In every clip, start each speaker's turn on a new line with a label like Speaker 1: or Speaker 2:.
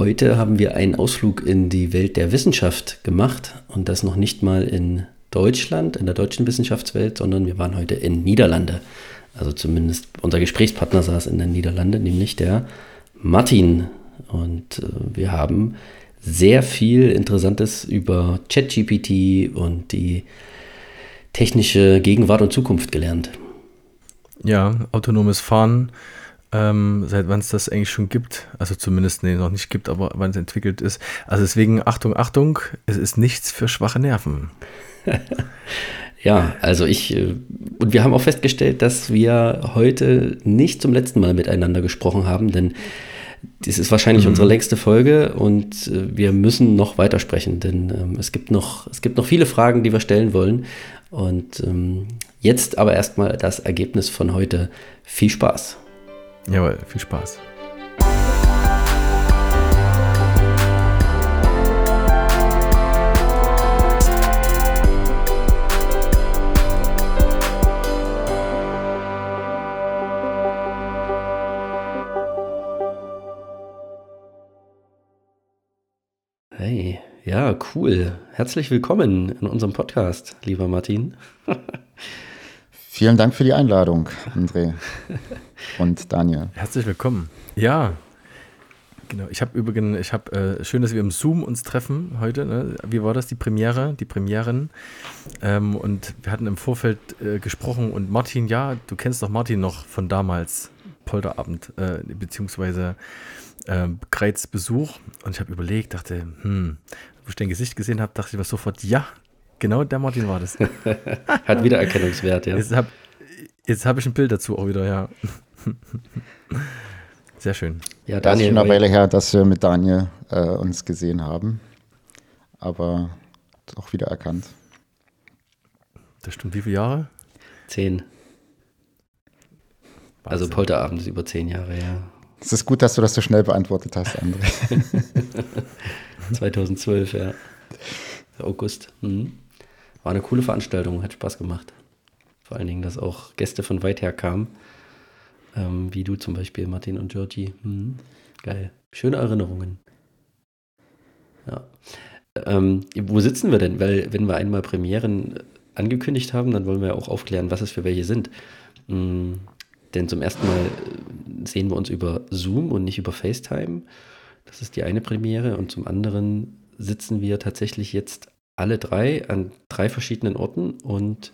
Speaker 1: Heute haben wir einen Ausflug in die Welt der Wissenschaft gemacht und das noch nicht mal in Deutschland, in der deutschen Wissenschaftswelt, sondern wir waren heute in Niederlande. Also zumindest unser Gesprächspartner saß in den Niederlanden, nämlich der Martin. Und äh, wir haben sehr viel Interessantes über ChatGPT und die technische Gegenwart und Zukunft gelernt.
Speaker 2: Ja, autonomes Fahren, ähm, seit wann es das eigentlich schon gibt, also zumindest nee, noch nicht gibt, aber wann es entwickelt ist. Also deswegen Achtung, Achtung, es ist nichts für schwache Nerven.
Speaker 1: ja, also ich, äh, und wir haben auch festgestellt, dass wir heute nicht zum letzten Mal miteinander gesprochen haben, denn dies ist wahrscheinlich mhm. unsere längste Folge und äh, wir müssen noch weitersprechen, denn ähm, es, gibt noch, es gibt noch viele Fragen, die wir stellen wollen. Und ähm, jetzt aber erstmal das Ergebnis von heute. Viel Spaß.
Speaker 2: Jawohl, viel Spaß.
Speaker 1: Hey, ja, cool. Herzlich willkommen in unserem Podcast, lieber Martin.
Speaker 3: Vielen Dank für die Einladung, André und Daniel.
Speaker 2: Herzlich willkommen. Ja, genau. Ich habe übrigens, ich habe, äh, schön, dass wir im Zoom uns treffen heute. Ne? Wie war das, die Premiere, die Premieren? Ähm, und wir hatten im Vorfeld äh, gesprochen und Martin, ja, du kennst doch Martin noch von damals, Polterabend, äh, beziehungsweise äh, Besuch und ich habe überlegt, dachte, hm, wo ich dein Gesicht gesehen habe, dachte ich was sofort, ja, genau der Martin war das.
Speaker 1: Hat wieder Erkennungswert, ja.
Speaker 2: Jetzt habe hab ich ein Bild dazu auch wieder, ja. Sehr schön.
Speaker 3: Ja, Daniel. Das ist schon eine Weile her, dass wir mit Daniel äh, uns gesehen haben, aber auch wieder erkannt.
Speaker 2: Das stimmt. Wie viele Jahre?
Speaker 1: Zehn. Also Polterabend ist über zehn Jahre, ja.
Speaker 3: Es ist gut, dass du das so schnell beantwortet hast, André.
Speaker 1: 2012, ja. August. Mhm. War eine coole Veranstaltung, hat Spaß gemacht. Vor allen Dingen, dass auch Gäste von weit her kamen. Ähm, wie du zum Beispiel, Martin und Georgie. Mhm. Geil. Schöne Erinnerungen. Ja. Ähm, wo sitzen wir denn? Weil, wenn wir einmal Premieren angekündigt haben, dann wollen wir auch aufklären, was es für welche sind. Mhm. Denn zum ersten Mal äh, sehen wir uns über Zoom und nicht über FaceTime. Das ist die eine Premiere. Und zum anderen sitzen wir tatsächlich jetzt alle drei an drei verschiedenen Orten und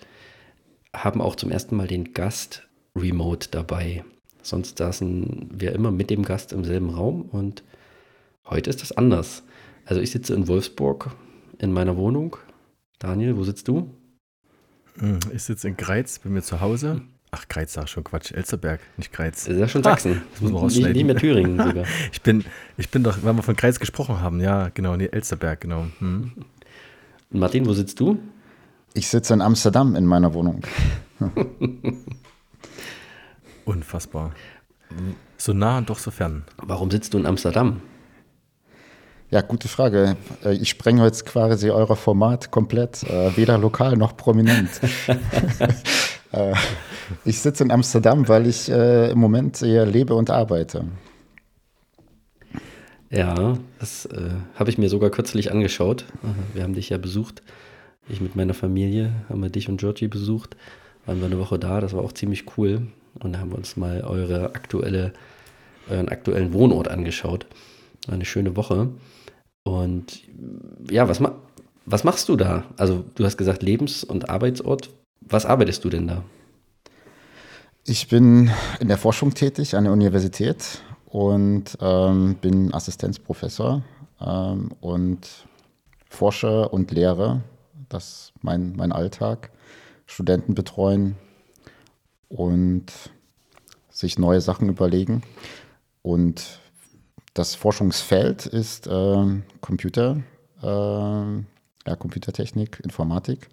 Speaker 1: haben auch zum ersten Mal den Gast remote dabei. Sonst saßen wir immer mit dem Gast im selben Raum und heute ist das anders. Also ich sitze in Wolfsburg in meiner Wohnung. Daniel, wo sitzt du?
Speaker 2: Hm, ich sitze in Greiz, bin mir zu Hause. Ach, Greiz sag schon Quatsch. Elsterberg, nicht Greiz.
Speaker 1: Das ist ja schon Sachsen.
Speaker 2: das muss man rausschneiden. Nicht, nicht mehr Thüringen sogar. ich, bin, ich bin doch, weil wir von Greiz gesprochen haben, ja, genau, nee, Elsterberg, genau. Hm.
Speaker 1: Martin, wo sitzt du?
Speaker 3: Ich sitze in Amsterdam in meiner Wohnung.
Speaker 2: Unfassbar. So nah und doch so fern.
Speaker 1: Warum sitzt du in Amsterdam?
Speaker 3: Ja, gute Frage. Äh, ich sprenge jetzt quasi euer Format komplett, äh, weder lokal noch prominent. Äh, ich sitze in Amsterdam, weil ich im Moment hier lebe und arbeite.
Speaker 1: Ja, das äh, habe ich mir sogar kürzlich angeschaut. Wir haben dich ja besucht. Ich mit meiner Familie haben wir dich und Georgie besucht. Waren wir eine Woche da, das war auch ziemlich cool. Und da haben wir uns mal eure aktuelle, euren aktuellen Wohnort angeschaut. War eine schöne Woche. Und ja, was, ma was machst du da? Also, du hast gesagt Lebens- und Arbeitsort. Was arbeitest du denn da?
Speaker 3: Ich bin in der Forschung tätig an der Universität und ähm, bin Assistenzprofessor ähm, und forsche und lehre. Das ist mein, mein Alltag. Studenten betreuen und sich neue Sachen überlegen. Und das Forschungsfeld ist äh, Computer, äh, ja, Computertechnik, Informatik,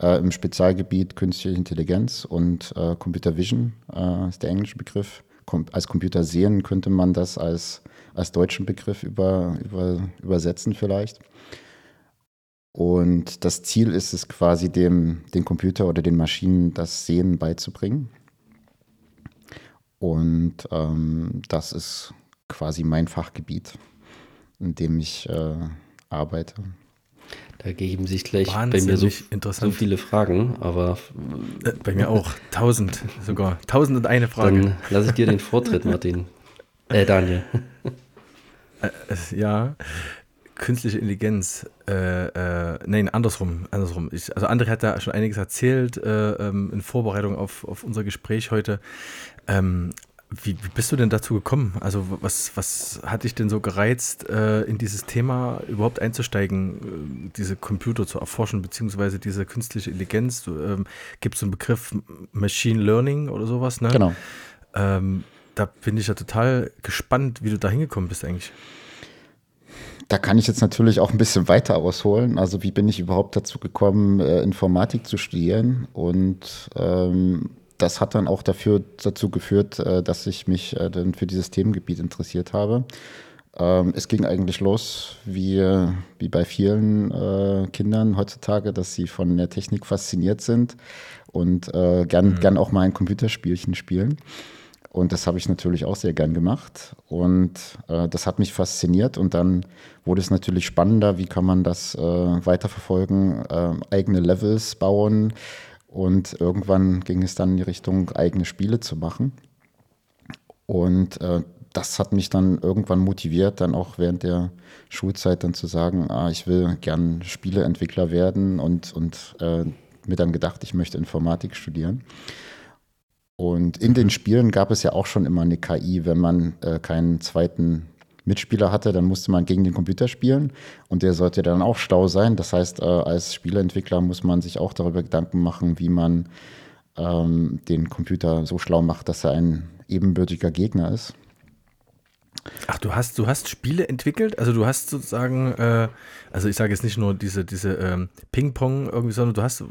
Speaker 3: äh, im Spezialgebiet Künstliche Intelligenz und äh, Computer Vision äh, ist der englische Begriff als Computer sehen, könnte man das als, als deutschen Begriff über, über, übersetzen vielleicht. Und das Ziel ist es quasi, dem, den Computer oder den Maschinen das Sehen beizubringen. Und ähm, das ist quasi mein Fachgebiet. in dem ich äh, arbeite.
Speaker 1: Da geben sich gleich bei mir so, so, viele Fragen, aber.
Speaker 2: Äh, bei mir auch. Tausend sogar. Tausend und eine Frage.
Speaker 1: Dann lasse ich dir den Vortritt, Martin. Äh, Daniel.
Speaker 2: Äh, ja, künstliche Intelligenz. Äh, äh, nein, andersrum. andersrum. Ich, also André hat da schon einiges erzählt äh, ähm, in Vorbereitung auf, auf unser Gespräch heute. Ähm, wie, wie, bist du denn dazu gekommen? Also was, was hat dich denn so gereizt, äh, in dieses Thema überhaupt einzusteigen, äh, diese Computer zu erforschen, beziehungsweise diese künstliche Intelligenz? Du, ähm, gibt es einen Begriff Machine Learning oder sowas, ne?
Speaker 3: Genau.
Speaker 2: Ähm, da bin ich ja total gespannt, wie du da hingekommen bist eigentlich.
Speaker 3: Da kann ich jetzt natürlich auch ein bisschen weiter ausholen. Also wie bin ich überhaupt dazu gekommen, äh, Informatik zu studieren? Und ähm, das hat dann auch dafür, dazu geführt, äh, dass ich mich äh, dann für dieses Themengebiet interessiert habe. Ähm, es ging eigentlich los, wie, wie bei vielen äh, Kindern heutzutage, dass sie von der Technik fasziniert sind und gern, mhm. gern auch mal ein Computerspielchen spielen. Und das habe ich natürlich auch sehr gern gemacht. Und äh, das hat mich fasziniert. Und dann wurde es natürlich spannender, wie kann man das äh, weiterverfolgen, äh, eigene Levels bauen, und irgendwann ging es dann in die Richtung, eigene Spiele zu machen. Und äh, das hat mich dann irgendwann motiviert, dann auch während der Schulzeit dann zu sagen, ah, ich will gern Spieleentwickler werden und, und äh, mir dann gedacht, ich möchte Informatik studieren. Und in den Spielen gab es ja auch schon immer eine KI, wenn man äh, keinen zweiten Mitspieler hatte, dann musste man gegen den Computer spielen und der sollte dann auch stau sein. Das heißt, äh, als Spieleentwickler muss man sich auch darüber Gedanken machen, wie man ähm, den Computer so schlau macht, dass er ein ebenbürtiger Gegner ist.
Speaker 2: Ach, du hast, du hast Spiele entwickelt? Also du hast sozusagen, äh, also ich sage jetzt nicht nur diese, diese ähm, Ping-Pong irgendwie, sondern du hast,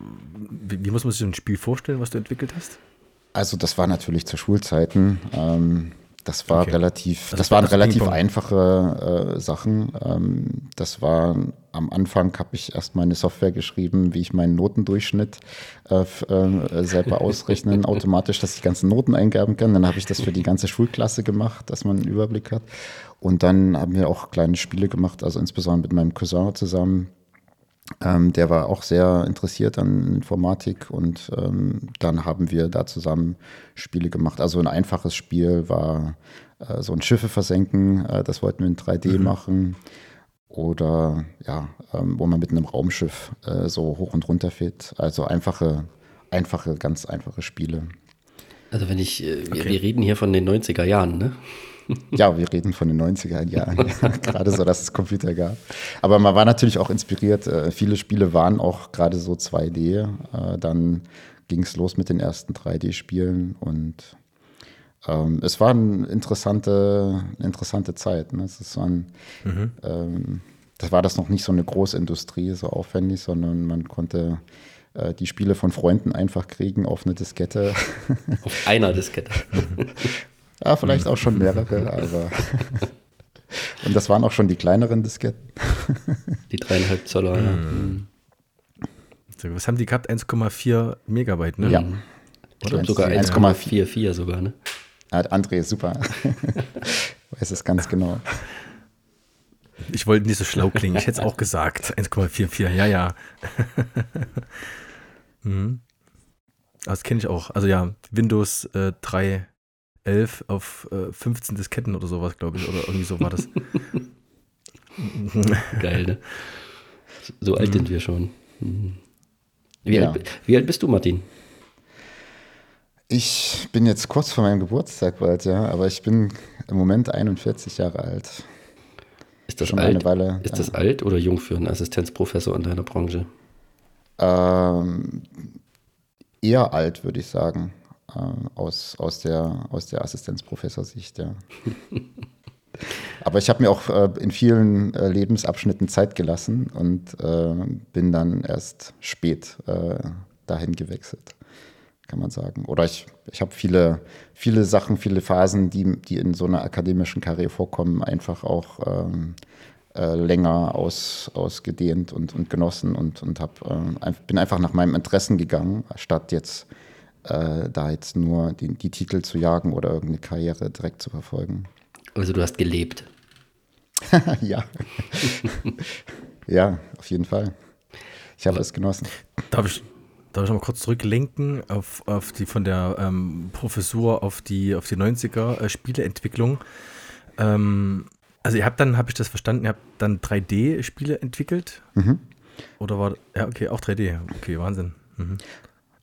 Speaker 2: wie, wie, muss man sich ein Spiel vorstellen, was du entwickelt hast?
Speaker 3: Also das war natürlich zu Schulzeiten. Ähm, das war okay. relativ, also das waren relativ einfache äh, Sachen. Ähm, das war am Anfang habe ich erst mal eine Software geschrieben, wie ich meinen Notendurchschnitt äh, äh, selber ausrechnen, automatisch, dass ich ganze Noten eingaben kann. Dann habe ich das für die ganze Schulklasse gemacht, dass man einen Überblick hat. Und dann haben wir auch kleine Spiele gemacht, also insbesondere mit meinem Cousin zusammen, ähm, der war auch sehr interessiert an Informatik und ähm, dann haben wir da zusammen Spiele gemacht. Also ein einfaches Spiel war äh, so ein Schiffe versenken, äh, das wollten wir in 3D mhm. machen. Oder ja, ähm, wo man mit einem Raumschiff äh, so hoch und runter fährt. Also einfache, einfache, ganz einfache Spiele.
Speaker 1: Also wenn ich, äh, wir, okay. wir reden hier von den 90er Jahren, ne?
Speaker 3: Ja, wir reden von den 90er Jahren, gerade so, dass es Computer gab. Aber man war natürlich auch inspiriert. Äh, viele Spiele waren auch gerade so 2D. Äh, dann ging es los mit den ersten 3D-Spielen und ähm, es war eine interessante, interessante Zeit. Ne? Es ist ein, mhm. ähm, das war das noch nicht so eine Großindustrie, so aufwendig, sondern man konnte äh, die Spiele von Freunden einfach kriegen auf eine Diskette.
Speaker 1: Auf einer Diskette.
Speaker 3: Ja, vielleicht auch schon mehrere, aber. Und das waren auch schon die kleineren Disketten.
Speaker 1: Die dreieinhalb Zoller, ja. Mhm.
Speaker 2: Was haben die gehabt? 1,4 Megabyte, ne?
Speaker 3: Ja.
Speaker 1: Oder sogar 1,44 sogar, ne?
Speaker 3: Ja, André ist super. Weiß es ganz genau.
Speaker 2: Ich wollte nicht so schlau klingen, ich hätte es auch gesagt. 1,44, ja, ja. mhm. Das kenne ich auch. Also ja, Windows äh, 3 11 auf äh, 15 Disketten oder sowas, glaube ich. Oder irgendwie so war das.
Speaker 1: Geil, ne? So alt mhm. sind wir schon. Mhm. Wie, ja. alt, wie alt bist du, Martin?
Speaker 3: Ich bin jetzt kurz vor meinem Geburtstag bald, ja, aber ich bin im Moment 41 Jahre alt.
Speaker 1: Ist das, Schon alt? Weile, ist ja. das alt oder jung für einen Assistenzprofessor in deiner Branche?
Speaker 3: Ähm, eher alt, würde ich sagen aus, aus der, aus der Assistenzprofessorsicht, ja. Aber ich habe mir auch äh, in vielen äh, Lebensabschnitten Zeit gelassen und äh, bin dann erst spät äh, dahin gewechselt, kann man sagen. Oder ich, ich habe viele, viele Sachen, viele Phasen, die, die in so einer akademischen Karriere vorkommen, einfach auch ähm, äh, länger aus, ausgedehnt und, und genossen und, und hab, äh, bin einfach nach meinem Interessen gegangen, statt jetzt äh, da jetzt nur die, die Titel zu jagen oder irgendeine Karriere direkt zu verfolgen.
Speaker 1: Also du hast gelebt.
Speaker 3: ja. ja, auf jeden Fall. Ich habe es genossen.
Speaker 2: Darf ich, darf ich noch mal kurz zurücklenken auf, auf die von der ähm, Professur auf die, auf die 90er äh, Spieleentwicklung? Ähm, also ihr habt dann, habe ich das verstanden, ihr habt dann 3D-Spiele entwickelt?
Speaker 3: Mhm.
Speaker 2: Oder war, ja, okay, auch 3D. Okay, Wahnsinn. Mhm.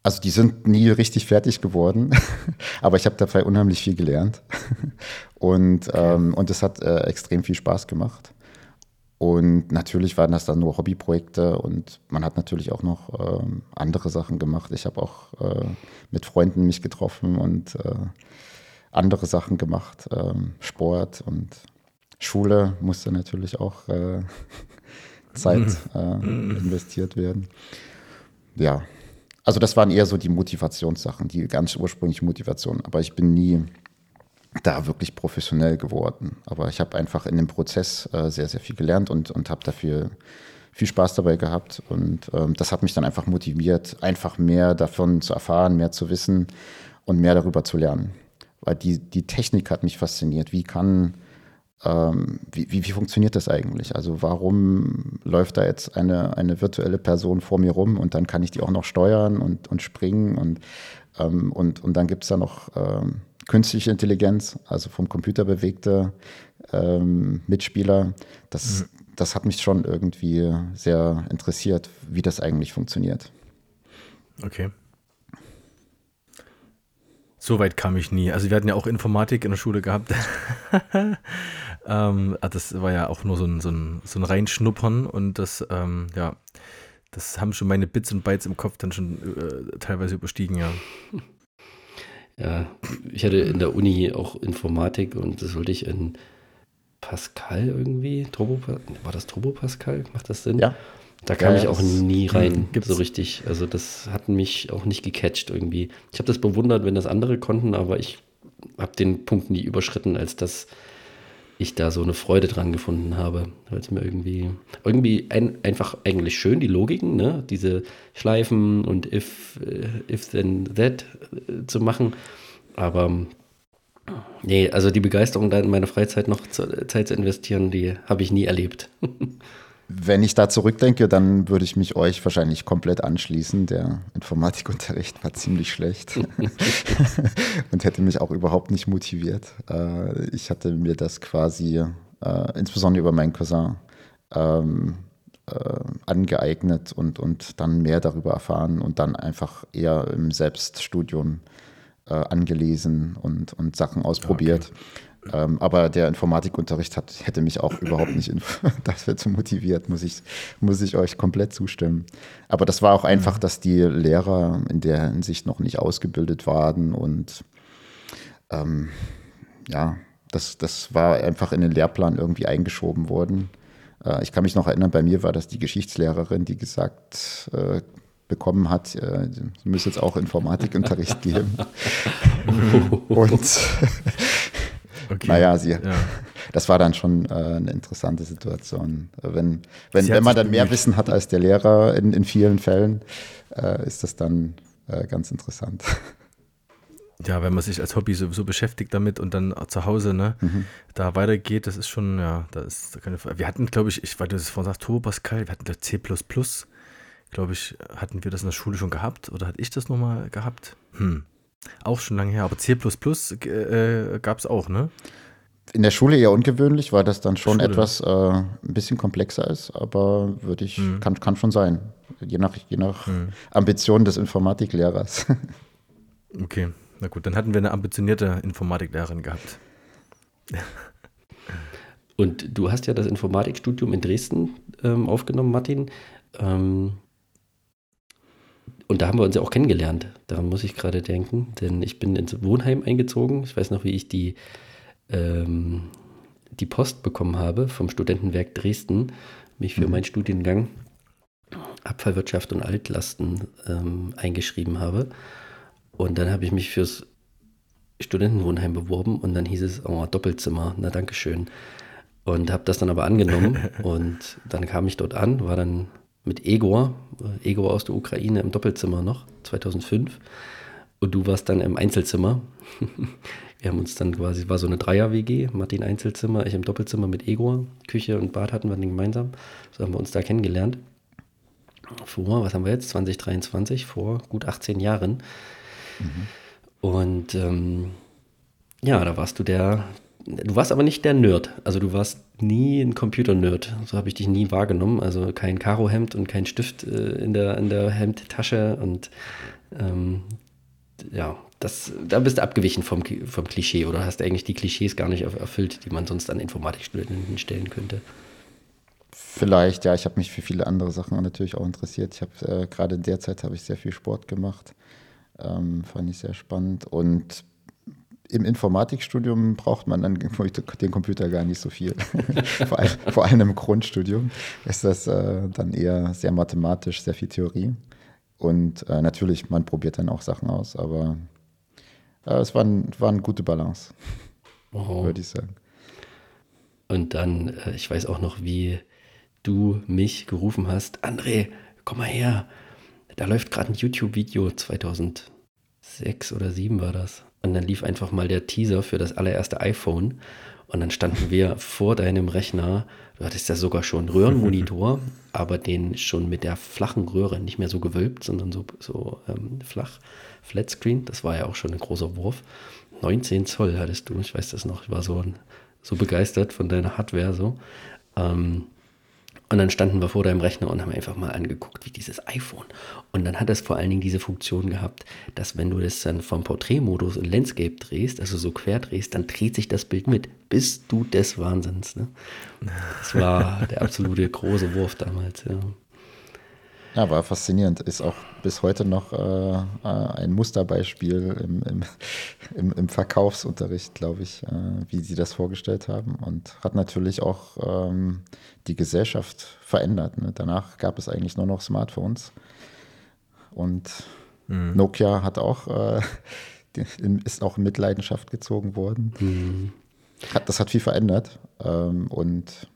Speaker 3: Also die sind nie richtig fertig geworden, aber ich habe dabei unheimlich viel gelernt und, ähm, und es hat äh, extrem viel Spaß gemacht. Und natürlich waren das dann nur Hobbyprojekte und man hat natürlich auch noch ähm, andere Sachen gemacht. Ich habe auch äh, mit Freunden mich getroffen und äh, andere Sachen gemacht, ähm, Sport und Schule musste natürlich auch äh, Zeit äh, investiert werden. Ja, also das waren eher so die Motivationssachen, die ganz ursprüngliche Motivation. Aber ich bin nie da wirklich professionell geworden. Aber ich habe einfach in dem Prozess äh, sehr, sehr viel gelernt und, und habe dafür viel Spaß dabei gehabt. Und ähm, das hat mich dann einfach motiviert, einfach mehr davon zu erfahren, mehr zu wissen und mehr darüber zu lernen. Weil die, die Technik hat mich fasziniert. Wie kann ähm, wie, wie, wie, funktioniert das eigentlich? Also warum läuft da jetzt eine, eine virtuelle Person vor mir rum und dann kann ich die auch noch steuern und, und springen und, ähm, und, und dann gibt es da noch ähm, künstliche Intelligenz, also vom Computer bewegte ähm, Mitspieler. Das, mhm. das hat mich schon irgendwie sehr interessiert, wie das eigentlich funktioniert.
Speaker 2: Okay. So weit kam ich nie. Also wir hatten ja auch Informatik in der Schule gehabt. ähm, ah, das war ja auch nur so ein, so ein, so ein Reinschnuppern und das, ähm, ja, das haben schon meine Bits und Bytes im Kopf dann schon äh, teilweise überstiegen, ja.
Speaker 1: Ja, ich hatte in der Uni auch Informatik und das wollte ich in Pascal irgendwie. Turbo, war das Turbo Pascal? Macht das Sinn?
Speaker 3: Ja.
Speaker 1: Da kam
Speaker 3: Ja,
Speaker 1: ich auch nie rein,
Speaker 2: gibt's.
Speaker 1: so richtig. Also das hat mich auch nicht gecatcht irgendwie. Ich habe das bewundert, wenn das andere konnten, aber ich habe den Punkt nie überschritten, als dass ich da so eine Freude dran gefunden habe. Weil es mir irgendwie, irgendwie ein, einfach eigentlich schön, die Logiken, ne? diese Schleifen und if, äh, if then that äh, zu machen. Aber nee, also die Begeisterung da in meine Freizeit noch zu, Zeit zu investieren, die habe ich nie erlebt.
Speaker 3: Wenn ich da zurückdenke, dann würde ich mich euch wahrscheinlich komplett anschließen. Der Informatikunterricht war ziemlich schlecht und hätte mich auch überhaupt nicht motiviert. Äh, Ich hatte mir das quasi, äh, insbesondere über meinen Cousin, ähm, äh, angeeignet und, und dann mehr darüber erfahren und dann einfach eher im Selbststudium angelesen und, und Sachen ausprobiert. Ähm, aber der Informatikunterricht hat, hätte mich auch überhaupt nicht dafür zu motiviert, muss ich, muss ich euch komplett zustimmen. Aber das war auch einfach, dass die Lehrer in der Hinsicht noch nicht ausgebildet waren und ähm, ja, das, das war einfach in den Lehrplan irgendwie eingeschoben worden. Äh, ich kann mich noch erinnern, bei mir war das die Geschichtslehrerin, die gesagt äh, bekommen hat, äh, sie müssen jetzt auch Informatikunterricht geben. und
Speaker 2: Okay.
Speaker 3: naja, sie,
Speaker 2: Ja.
Speaker 3: das war dann schon äh, eine interessante Situation. Wenn, wenn, wenn man dann mehr
Speaker 2: bemüht.
Speaker 3: Wissen hat als der Lehrer in, in vielen Fällen, äh, ist das dann äh, ganz interessant.
Speaker 2: ja, wenn man sich als Hobby sowieso beschäftigt damit und dann zu Hause ne, da weitergeht, das ist schon, ja, da ist keine Frage. Wir hatten, glaube ich, ich, weil du das vorhin sagst, Turbo Pascal, wir hatten ich, C, glaube ich, hatten wir das in der Schule schon gehabt oder hatte ich das nochmal gehabt? Hm. Auch schon lange her, aber C äh, gab es auch, ne?
Speaker 3: In der Schule eher ungewöhnlich, weil das dann schon
Speaker 2: Schule.
Speaker 3: etwas äh, ein bisschen komplexer ist, aber würde ich, kann, kann schon sein. Je nach, je nach Ambition des Informatiklehrers.
Speaker 2: Okay, na gut, dann hatten wir eine ambitionierte Informatiklehrerin gehabt.
Speaker 1: Und du hast ja das Informatikstudium in Dresden ähm, aufgenommen, Martin. Ähm, und da haben wir uns ja auch kennengelernt. Daran muss ich gerade denken, denn ich bin ins Wohnheim eingezogen. Ich weiß noch, wie ich die, ähm, die Post bekommen habe vom Studentenwerk Dresden, mich für meinen Studiengang Abfallwirtschaft und Altlasten ähm, eingeschrieben habe. Und dann habe ich mich fürs Studentenwohnheim beworben und dann hieß es, oh, Doppelzimmer, na Dankeschön. Und habe das dann aber angenommen und dann kam ich dort an, war dann mit Egor, äh, Egor aus der Ukraine im Doppelzimmer noch, 2005. Und du warst dann im Einzelzimmer. Wir Wir haben uns dann quasi, war so eine Dreier-WG, Martin Einzelzimmer, ich im Doppelzimmer mit Egor, Küche und Bad hatten wir dann gemeinsam. So haben wir uns da kennengelernt. Vor, was haben wir jetzt? 2023, vor gut 18 Jahren. Mhm. Und ähm, ja, da warst du der, du warst aber nicht der Nerd. Also du warst nie ein Computer-Nerd. So habe ich dich nie wahrgenommen. Also kein Karo-Hemd und kein Stift äh, in, der, in der Hemdtasche und ähm, ja, das, da bist du abgewichen vom, vom Klischee oder hast eigentlich die Klischees gar nicht erfüllt, die man sonst an Informatikstudenten stellen könnte.
Speaker 3: Vielleicht, ja, ich habe mich für viele andere Sachen natürlich auch interessiert. Ich habe äh, gerade in der Zeit habe ich sehr viel Sport gemacht. Ähm, fand ich sehr spannend. Und im Informatikstudium braucht man dann den Computer gar nicht so viel. vor, allem, vor, allem, im Grundstudium ist das äh, dann eher sehr mathematisch, sehr viel Theorie. Und äh, natürlich, man probiert dann auch Sachen aus, aber äh, es war, ein, war eine gute Balance, oh. würde ich sagen.
Speaker 1: Und dann, äh, ich weiß auch noch, wie du mich gerufen hast, André, komm mal her. Da läuft gerade ein YouTube-Video, 2006 oder 2007 war das. Und dann lief einfach mal der Teaser für das allererste iPhone. Und dann standen wir vor deinem Rechner. Du hattest ja sogar schon Röhrenmonitor, aber den schon mit der flachen Röhre, nicht mehr so gewölbt, sondern so, so ähm, flach, Flatscreen. Das war ja auch schon ein großer Wurf. 19 Zoll hattest du, ich weiß das noch. Ich war so, so begeistert von deiner Hardware so. Ähm, und dann standen wir vor deinem Rechner und haben einfach mal angeguckt, wie dieses iPhone. Und dann hat es vor allen Dingen diese Funktion gehabt, dass wenn du das dann vom Porträtmodus in Landscape drehst, also so quer drehst, dann dreht sich das Bild mit. Bist du des Wahnsinns. Ne? Das war der absolute große Wurf damals. Ja.
Speaker 3: Ja, war faszinierend. Ist auch bis heute noch äh, äh ein Musterbeispiel im, im, im, im Verkaufsunterricht, glaube ich, äh, wie sie das vorgestellt haben. Und hat natürlich auch ähm, die Gesellschaft verändert. Ne? Danach gab es eigentlich nur noch Smartphones. Und mhm. Nokia hat auch, äh, ist auch in Mitleidenschaft gezogen worden. Mhm. Hat, das hat viel verändert. Ähm, und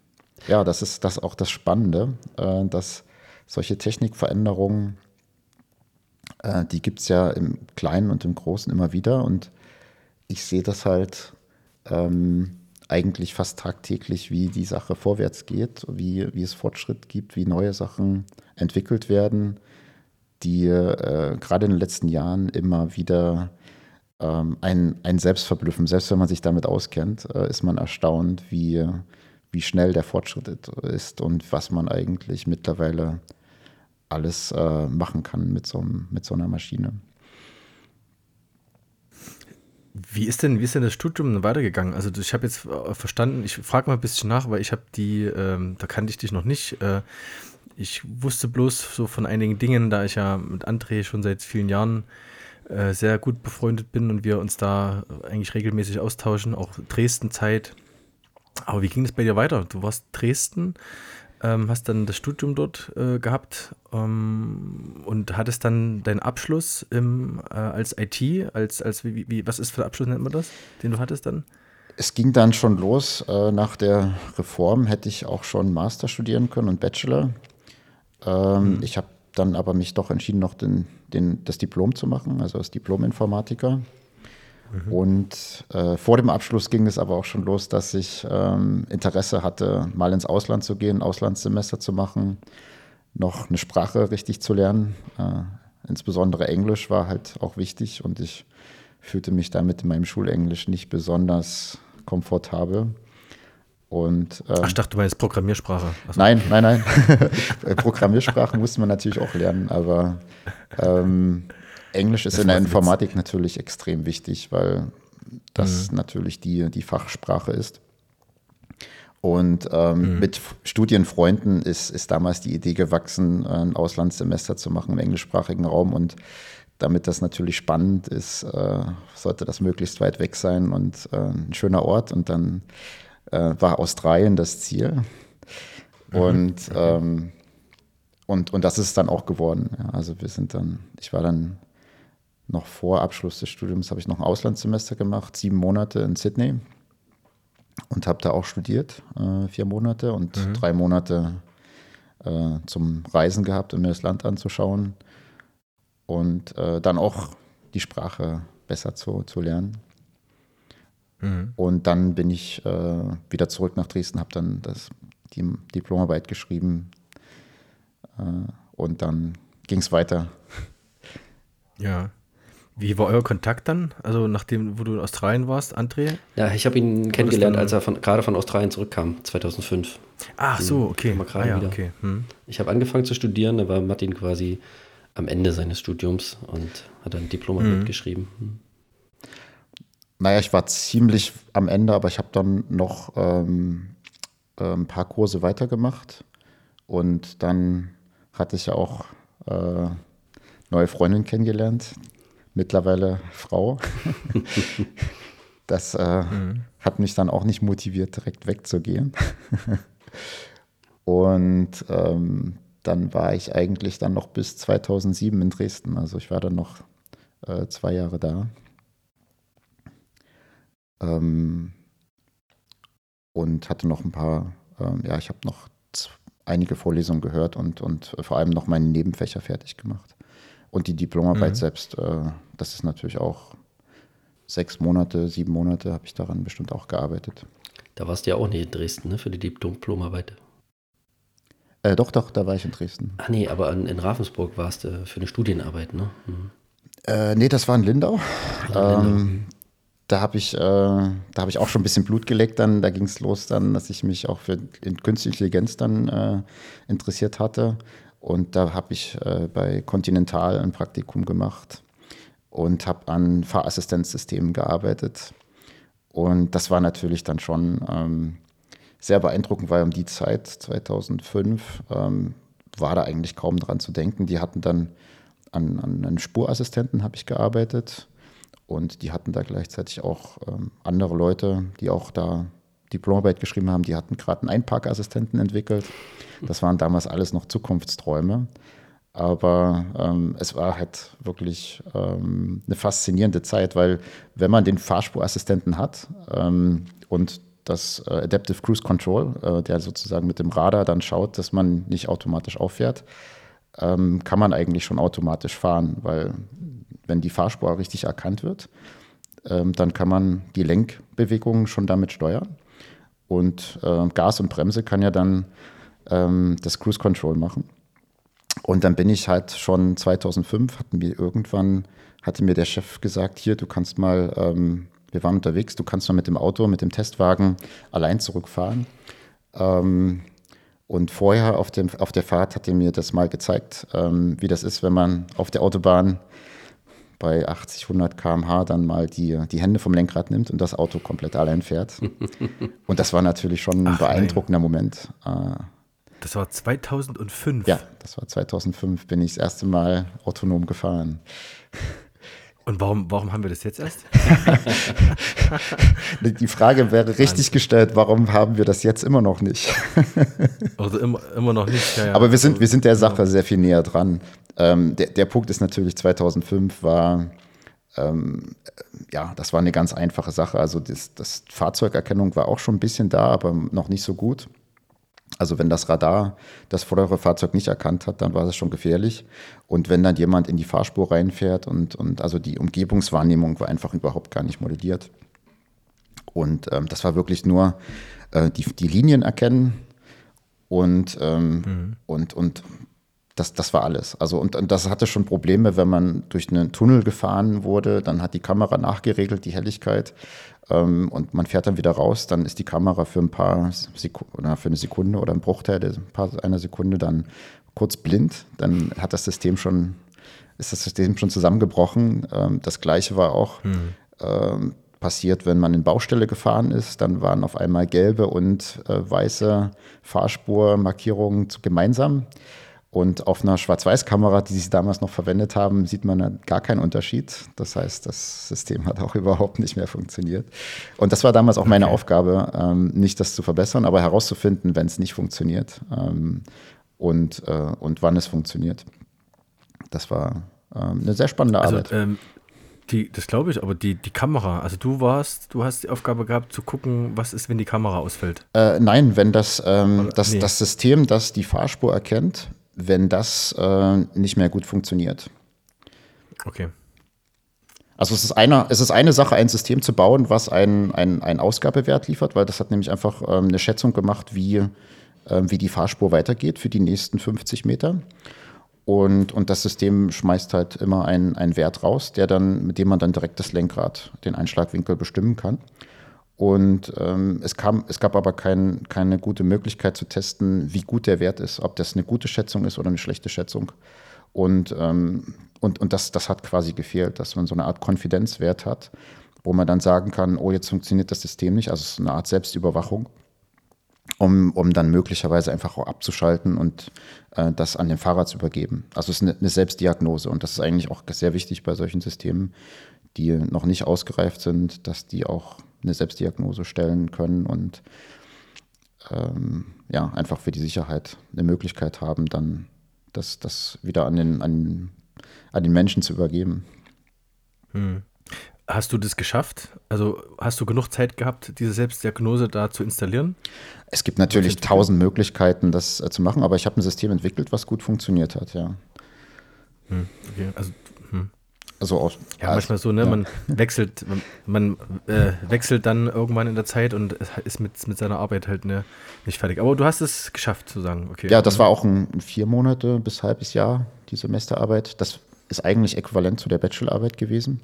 Speaker 3: ja, das ist das auch das Spannende, äh, dass solche Technikveränderungen, äh, die gibt es ja im Kleinen und im Großen immer wieder. Und ich sehe das halt ähm, eigentlich fast tagtäglich, wie die Sache vorwärts geht, wie, wie es Fortschritt gibt, wie neue Sachen entwickelt werden, die äh, gerade in den letzten Jahren immer wieder ähm, ein, ein selbst verblüffen. Selbst wenn man sich damit auskennt, äh, ist man erstaunt, wie, wie schnell der Fortschritt ist und was man eigentlich mittlerweile alles äh, machen kann mit so, mit so einer Maschine.
Speaker 2: Wie ist denn, wie ist denn das Studium weitergegangen? Also ich habe jetzt äh, verstanden, ich frage mal ein bisschen nach, weil ich habe die, ähm, da kannte ich dich noch nicht. Äh, ich wusste bloß so von einigen Dingen, da ich ja mit André schon seit vielen Jahren äh, sehr gut befreundet bin und wir uns da eigentlich regelmäßig austauschen, auch Dresden-Zeit. Aber wie ging es bei dir weiter? Du warst Dresden, ähm, hast dann das Studium dort äh, gehabt ähm, und hattest dann deinen Abschluss im, äh, als IT, als, als wie, wie, was ist für Abschluss nennt man das, den du hattest dann?
Speaker 3: Es ging dann schon los. Äh, nach der Reform hätte ich auch schon Master studieren können und Bachelor. Ähm, mhm. Ich habe dann aber mich doch entschieden, noch den, den, das Diplom zu machen, also als Diplom-Informatiker. Mhm. Und äh, vor dem Abschluss ging es aber auch schon los, dass ich ähm, Interesse hatte, mal ins Ausland zu gehen, Auslandssemester zu machen, noch eine Sprache richtig zu lernen. Äh, insbesondere Englisch war halt auch wichtig und ich fühlte mich damit in meinem Schulenglisch nicht besonders komfortabel. Und,
Speaker 2: ähm, Ach, ich dachte, du meinst Programmiersprache.
Speaker 3: Also. Nein, nein, nein. Programmiersprache musste man natürlich auch lernen, aber ähm, Englisch ist in der Informatik natürlich extrem wichtig, weil das mhm. natürlich die, die Fachsprache ist. Und ähm, mhm. mit Studienfreunden ist, ist damals die Idee gewachsen, ein Auslandssemester zu machen im englischsprachigen Raum. Und damit das natürlich spannend ist, äh, sollte das möglichst weit weg sein und äh, ein schöner Ort. Und dann äh, war Australien das Ziel. Mhm. Und, okay. ähm, und, und das ist dann auch geworden. Ja, also wir sind dann, ich war dann noch vor Abschluss des Studiums habe ich noch ein Auslandssemester gemacht, sieben Monate in Sydney und habe da auch studiert, äh, vier Monate und mhm. drei Monate äh, zum Reisen gehabt, um mir das Land anzuschauen und äh, dann auch die Sprache besser zu, zu lernen. Mhm. Und dann bin ich äh, wieder zurück nach Dresden, habe dann das, die Diplomarbeit geschrieben äh, und dann ging es weiter.
Speaker 2: Ja. Wie war euer Kontakt dann? Also nachdem, wo du in Australien warst, André?
Speaker 1: Ja, ich habe ihn kennengelernt, als er von, gerade von Australien zurückkam, 2005.
Speaker 2: Ach so, okay. Ah, ja, okay. Hm.
Speaker 1: Ich habe angefangen zu studieren, da war Martin quasi am Ende seines Studiums und hat dann Diplom hm. mitgeschrieben. Hm.
Speaker 3: Naja, ich war ziemlich am Ende, aber ich habe dann noch ähm, äh, ein paar Kurse weitergemacht und dann hatte ich ja auch äh, neue Freundin kennengelernt, mittlerweile Frau. das äh, mhm. hat mich dann auch nicht motiviert, direkt wegzugehen. Und ähm, dann war ich eigentlich dann noch bis 2007 in Dresden. Also ich war dann noch äh, zwei Jahre da. Ähm, und hatte noch ein paar, ähm, ja, ich habe noch einige Vorlesungen gehört und, und vor allem noch meine Nebenfächer fertig gemacht. Und die Diplomarbeit mhm. selbst, äh, das ist natürlich auch sechs Monate, sieben Monate habe ich daran bestimmt auch gearbeitet.
Speaker 1: Da warst du ja auch nicht in Dresden, ne, für die Diplomarbeit.
Speaker 3: Äh, doch, doch, da war ich in Dresden.
Speaker 1: Ach nee, aber in, in Ravensburg warst du für eine Studienarbeit, ne? Mhm.
Speaker 3: Äh, nee, das war in Lindau. Ja, ähm, Lindau. Da habe ich, äh, hab ich auch schon ein bisschen Blut geleckt. Dann, da ging es los, dann, dass ich mich auch für künstliche Intelligenz dann äh, interessiert hatte. Und da habe ich äh, bei Continental ein Praktikum gemacht und habe an Fahrassistenzsystemen gearbeitet. Und das war natürlich dann schon ähm, sehr beeindruckend, weil um die Zeit, 2005, ähm, war da eigentlich kaum dran zu denken. Die hatten dann an, an einen Spurassistenten habe ich gearbeitet und die hatten da gleichzeitig auch ähm, andere Leute, die auch da Diplomarbeit geschrieben haben, die hatten gerade einen Einparkassistenten entwickelt. Das waren damals alles noch Zukunftsträume. Aber ähm, es war halt wirklich ähm, eine faszinierende Zeit, weil wenn man den Fahrspurassistenten hat ähm, und das äh, Adaptive Cruise Control, äh, der sozusagen mit dem Radar dann schaut, dass man nicht automatisch auffährt, ähm, kann man eigentlich schon automatisch fahren, weil wenn die Fahrspur richtig erkannt wird, ähm, dann kann man die Lenkbewegungen schon damit steuern. Und äh, Gas und Bremse kann ja dann ähm, das Cruise Control machen. Und dann bin ich halt schon 2005, hatten wir irgendwann, hatte mir der Chef gesagt, hier, du kannst mal, ähm, wir waren unterwegs, du kannst mal mit dem Auto, mit dem Testwagen allein zurückfahren. Ähm, und vorher auf, dem, auf der Fahrt hat er mir das mal gezeigt, ähm, wie das ist, wenn man auf der Autobahn bei 80, 100 km/h dann mal die, die Hände vom Lenkrad nimmt und das Auto komplett allein fährt. und das war natürlich schon ein Ach, beeindruckender nein. Moment. Äh,
Speaker 2: das war 2005?
Speaker 3: Ja, das war 2005, bin ich das erste Mal autonom gefahren.
Speaker 2: Und warum, warum haben wir das jetzt erst?
Speaker 3: Die Frage wäre richtig gestellt, warum haben wir das jetzt immer noch nicht?
Speaker 2: also immer, immer noch nicht.
Speaker 3: Ja, ja. Aber wir sind, wir sind der Sache sehr viel näher dran. Ähm, der, der Punkt ist natürlich, 2005 war, ähm, ja, das war eine ganz einfache Sache. Also das, das Fahrzeugerkennung war auch schon ein bisschen da, aber noch nicht so gut. Also wenn das Radar das vordere Fahrzeug nicht erkannt hat, dann war es schon gefährlich. Und wenn dann jemand in die Fahrspur reinfährt und, und also die Umgebungswahrnehmung war einfach überhaupt gar nicht modelliert. Und ähm, das war wirklich nur äh, die, die Linien erkennen und, ähm, mhm. und, und das, das war alles. Also und, und das hatte schon Probleme, wenn man durch einen Tunnel gefahren wurde, dann hat die Kamera nachgeregelt, die Helligkeit ähm, und man fährt dann wieder raus, dann ist die Kamera für ein paar Sekunden oder für eine Sekunde oder ein Bruchteil paar, einer Sekunde dann kurz blind. Dann hat das System schon, ist das System schon zusammengebrochen. Ähm, das gleiche war auch mhm. ähm, passiert, wenn man in Baustelle gefahren ist. Dann waren auf einmal gelbe und äh, weiße Fahrspurmarkierungen gemeinsam. Und auf einer Schwarz-Weiß-Kamera, die sie damals noch verwendet haben, sieht man gar keinen Unterschied. Das heißt, das System hat auch überhaupt nicht mehr funktioniert. Und das war damals auch meine okay. Aufgabe, ähm, nicht das zu verbessern, aber herauszufinden, wenn es nicht funktioniert ähm, und, äh, und wann es funktioniert. Das war ähm, eine sehr spannende also, Arbeit.
Speaker 2: Ähm, die, das glaube ich, aber die, die Kamera, also du warst, du hast die Aufgabe gehabt zu gucken, was ist, wenn die Kamera ausfällt.
Speaker 3: Äh, nein, wenn das, ähm, das, nee. das System, das die Fahrspur erkennt, wenn das äh, nicht mehr gut funktioniert.
Speaker 2: Okay.
Speaker 3: Also es ist, eine, es ist eine Sache, ein System zu bauen, was einen ein Ausgabewert liefert, weil das hat nämlich einfach ähm, eine Schätzung gemacht, wie, ähm, wie die Fahrspur weitergeht für die nächsten 50 Meter. Und, und das System schmeißt halt immer einen, einen Wert raus, der dann, mit dem man dann direkt das Lenkrad, den Einschlagwinkel bestimmen kann. Und ähm, es, kam, es gab aber kein, keine gute Möglichkeit zu testen, wie gut der Wert ist, ob das eine gute Schätzung ist oder eine schlechte Schätzung. Und, ähm, und, und das, das hat quasi gefehlt, dass man so eine Art Konfidenzwert hat, wo man dann sagen kann, oh, jetzt funktioniert das System nicht. Also es ist eine Art Selbstüberwachung, um, um dann möglicherweise einfach auch abzuschalten und äh, das an den Fahrer zu übergeben. Also es ist eine, eine Selbstdiagnose und das ist eigentlich auch sehr wichtig bei solchen Systemen, die noch nicht ausgereift sind, dass die auch eine Selbstdiagnose stellen können und ähm, ja, einfach für die Sicherheit eine Möglichkeit haben, dann das, das wieder an den, an, an den Menschen zu übergeben.
Speaker 2: Hm. Hast du das geschafft? Also hast du genug Zeit gehabt, diese Selbstdiagnose da zu installieren?
Speaker 3: Es gibt natürlich tausend Möglichkeiten, das äh, zu machen, aber ich habe ein System entwickelt, was gut funktioniert hat, ja.
Speaker 2: Hm, okay. Also
Speaker 3: also auch,
Speaker 2: ja, manchmal so, ne? Ja. Man wechselt, man, man äh, wechselt dann irgendwann in der Zeit und ist mit, mit seiner Arbeit halt ne, nicht fertig. Aber du hast es geschafft zu sagen, okay.
Speaker 3: Ja, das war auch ein, ein vier Monate bis halbes Jahr, die Semesterarbeit. Das ist eigentlich äquivalent zu der Bachelorarbeit gewesen.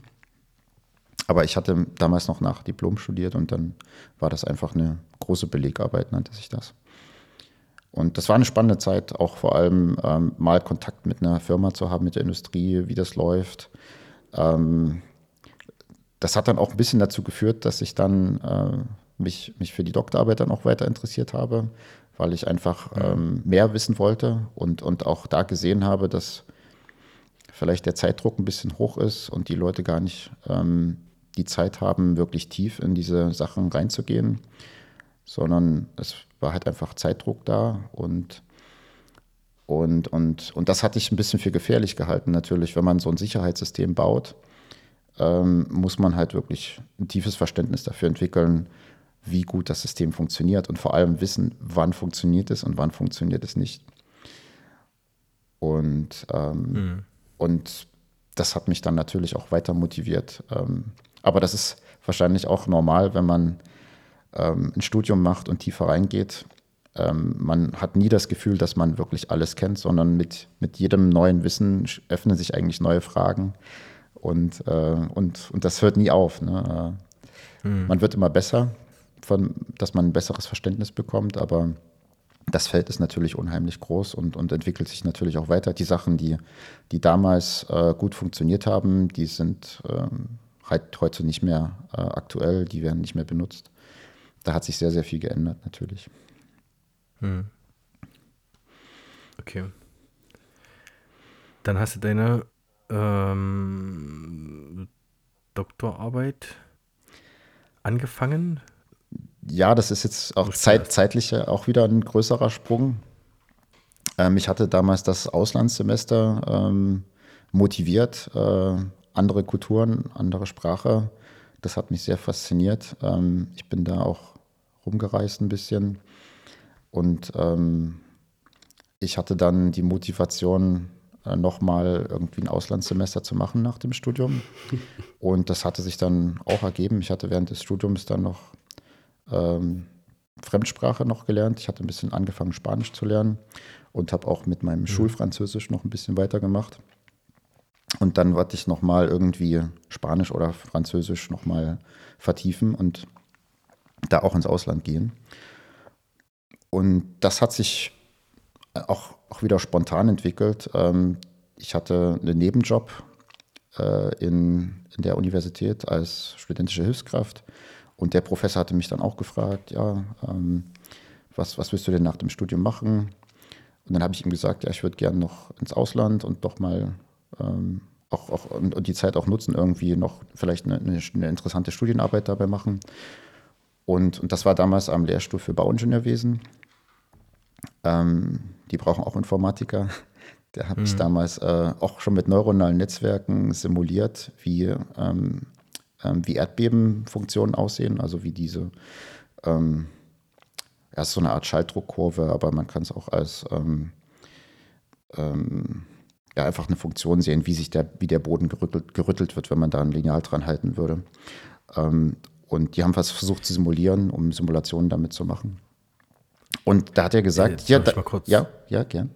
Speaker 3: Aber ich hatte damals noch nach Diplom studiert und dann war das einfach eine große Belegarbeit, nannte sich das. Und das war eine spannende Zeit, auch vor allem ähm, mal Kontakt mit einer Firma zu haben, mit der Industrie, wie das läuft ähm, das hat dann auch ein bisschen dazu geführt, dass ich dann äh, mich, mich für die Doktorarbeit dann auch weiter interessiert habe, weil ich einfach ähm, mehr wissen wollte und, und auch da gesehen habe, dass vielleicht der Zeitdruck ein bisschen hoch ist und die Leute gar nicht ähm, die Zeit haben, wirklich tief in diese Sachen reinzugehen, sondern es war halt einfach Zeitdruck da und und, und, und das hatte ich ein bisschen für gefährlich gehalten, natürlich. Wenn man so ein Sicherheitssystem baut, ähm, muss man halt wirklich ein tiefes Verständnis dafür entwickeln, wie gut das System funktioniert und vor allem wissen, wann funktioniert es und wann funktioniert es nicht. Und, ähm, mhm. und das hat mich dann natürlich auch weiter motiviert. Ähm, aber das ist wahrscheinlich auch normal, wenn man ähm, ein Studium macht und tiefer reingeht ähm, man hat nie das Gefühl, dass man wirklich alles kennt, sondern mit, mit jedem neuen Wissen öffnen sich eigentlich neue Fragen. Und, äh, und, und das hört nie auf. Ne? Mhm. Man wird immer besser, von, dass man ein besseres Verständnis bekommt, aber das Feld ist natürlich unheimlich groß und, und entwickelt sich natürlich auch weiter. Die Sachen, die, die damals äh, gut funktioniert haben, die sind ähm, halt heute nicht mehr äh, aktuell, die werden nicht mehr benutzt. Da hat sich sehr, sehr viel geändert natürlich. Hm.
Speaker 2: Okay. Dann hast du deine ähm, Doktorarbeit angefangen.
Speaker 3: Ja, das ist jetzt auch zeit, zeitlich auch wieder ein größerer Sprung. Ähm, ich hatte damals das Auslandssemester ähm, motiviert, äh, andere Kulturen, andere Sprache. Das hat mich sehr fasziniert. Ähm, ich bin da auch rumgereist ein bisschen und ähm, ich hatte dann die Motivation, äh, nochmal irgendwie ein Auslandssemester zu machen nach dem Studium. Und das hatte sich dann auch ergeben. Ich hatte während des Studiums dann noch ähm, Fremdsprache noch gelernt. Ich hatte ein bisschen angefangen, Spanisch zu lernen und habe auch mit meinem mhm. Schulfranzösisch noch ein bisschen weitergemacht. Und dann wollte ich nochmal irgendwie Spanisch oder Französisch nochmal vertiefen und da auch ins Ausland gehen. Und das hat sich auch, auch wieder spontan entwickelt. Ähm, ich hatte einen Nebenjob äh, in, in der Universität als studentische Hilfskraft. Und der Professor hatte mich dann auch gefragt, ja, ähm, was, was willst du denn nach dem Studium machen? Und dann habe ich ihm gesagt, ja, ich würde gerne noch ins Ausland und doch mal ähm, auch, auch und, und, die Zeit auch nutzen, irgendwie noch vielleicht eine, eine, interessante Studienarbeit dabei machen. Und, und das war damals am Lehrstuhl für Bauingenieurwesen. Ähm, die brauchen auch Informatiker. Der habe mhm. ich damals äh, auch schon mit neuronalen Netzwerken simuliert, wie, ähm, ähm, wie Erdbebenfunktionen aussehen, also wie diese, ähm, ja, so eine Art Schalldruckkurve, aber man kann es auch als, ähm, ähm, ja, einfach eine Funktion sehen, wie sich der, wie der Boden gerüttelt, gerüttelt wird, wenn man da ein Lineal dran halten würde. Ähm, und die haben was versucht zu simulieren, um Simulationen damit zu machen. Und da hat er gesagt,
Speaker 2: ja,
Speaker 3: ja,
Speaker 2: da, kurz,
Speaker 3: ja, ja, gern.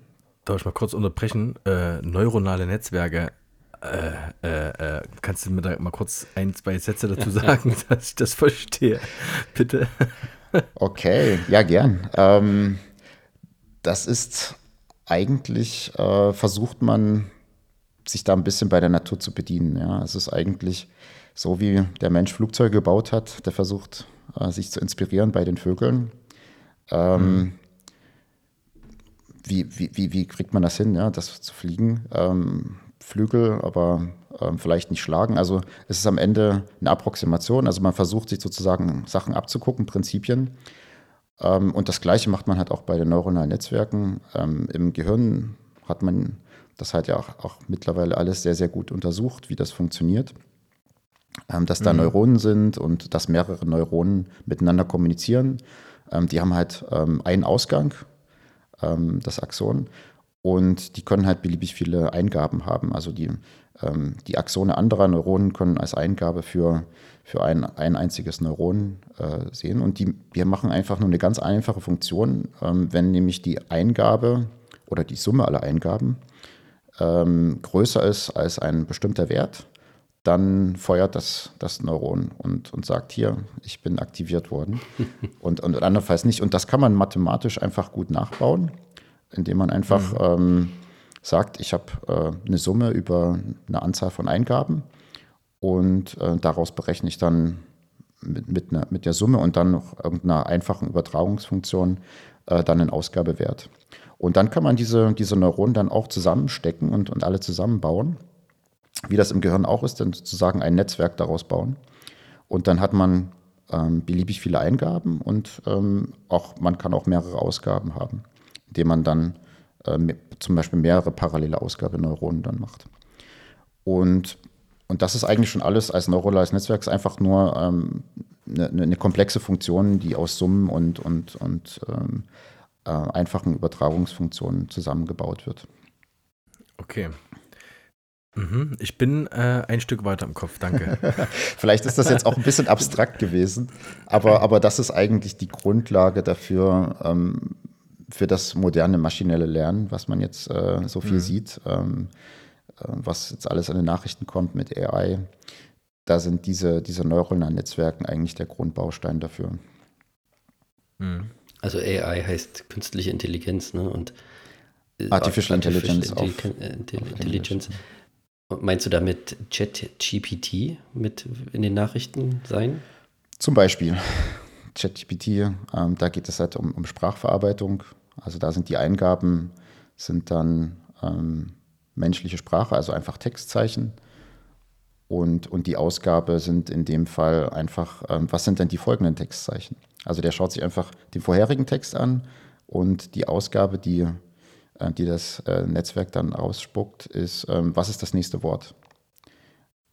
Speaker 2: Darf ich mal kurz unterbrechen? Äh, neuronale Netzwerke. Äh, äh, äh kannst du mir da mal kurz ein, zwei Sätze dazu sagen, dass ich das verstehe? Bitte.
Speaker 3: Okay, ja, gern. Ähm, das ist eigentlich, äh, versucht man, sich da ein bisschen bei der Natur zu bedienen. Ja, es ist eigentlich so, wie der Mensch Flugzeuge gebaut hat, der versucht, äh, sich zu inspirieren bei den Vögeln. Ähm, mhm. wie, wie, wie, wie, kriegt man das hin, ja, das zu fliegen? Ähm, Flügel, aber ähm, vielleicht nicht schlagen. Also es ist am Ende eine Approximation. Also man versucht sich sozusagen Sachen abzugucken, Prinzipien. Ähm, und das Gleiche macht man halt auch bei den neuronalen Netzwerken. Ähm, Im Gehirn hat man das halt ja auch, auch, mittlerweile alles sehr, sehr gut untersucht, wie das funktioniert. Ähm, dass da mhm. Neuronen sind und dass mehrere Neuronen miteinander kommunizieren. Ähm, die haben halt ähm, einen Ausgang, ähm, das Axon, und die können halt beliebig viele Eingaben haben. Also die, die Axone anderer Neuronen können als Eingabe für für ein, ein einziges Neuron äh, sehen. Und die, wir machen einfach nur eine ganz einfache Funktion, ähm, wenn nämlich die Eingabe oder die Summe aller Eingaben ähm, größer ist als ein bestimmter Wert, dann feuert das, das Neuron und, und sagt hier, ich bin aktiviert worden. und, und andernfalls nicht. Und das kann man mathematisch einfach gut nachbauen, indem man einfach mhm. ähm, sagt, ich habe äh, eine Summe über eine Anzahl von Eingaben und äh, daraus berechne ich dann mit, mit, ne, mit der Summe und dann noch irgendeiner einfachen Übertragungsfunktion äh, dann einen Ausgabewert. Und dann kann man diese, diese Neuronen dann auch zusammenstecken und, und alle zusammenbauen, wie das im Gehirn auch ist, dann sozusagen ein Netzwerk daraus bauen. Und dann hat man ähm, beliebig viele Eingaben und ähm, auch, man kann auch mehrere Ausgaben haben, indem man dann äh, zum Beispiel mehrere parallele Ausgabeneuronen dann macht. Und und das ist eigentlich schon alles als neuronales Netzwerk, ist einfach nur ähm, eine, eine, komplexe Funktion, die aus Summen und, und, und ähm, äh, einfachen Übertragungsfunktionen zusammengebaut wird.
Speaker 2: Okay. Mhm. Ich bin äh, ein Stück weiter im Kopf, danke.
Speaker 3: Vielleicht ist das jetzt auch ein bisschen abstrakt gewesen, aber, aber das ist eigentlich die Grundlage dafür, ähm, für das moderne maschinelle Lernen, was man jetzt äh, so viel mhm. sieht. Ähm, äh, was jetzt alles an den Nachrichten kommt mit AI, da sind diese, diese neuronalen Netzwerken eigentlich der Grundbaustein dafür.
Speaker 1: Hm. Also AI heißt künstliche Intelligenz, ne? Und
Speaker 3: äh, Artificial, Artificial Intelligence.
Speaker 1: Intelli äh, Intelli Intelligence. Meinst du damit ChatGPT mit in den Nachrichten sein?
Speaker 3: Zum Beispiel ChatGPT, ähm, da geht es halt um, um, Sprachverarbeitung. Also da sind die Eingaben, sind dann ähm, menschliche Sprache, also einfach Textzeichen. Und, und die Ausgabe sind in dem Fall einfach, ähm, was sind denn die folgenden Textzeichen? Also der schaut sich einfach den vorherigen Text an und die Ausgabe, die, die das äh, Netzwerk dann ausspuckt, ist, ähm, was ist das nächste Wort?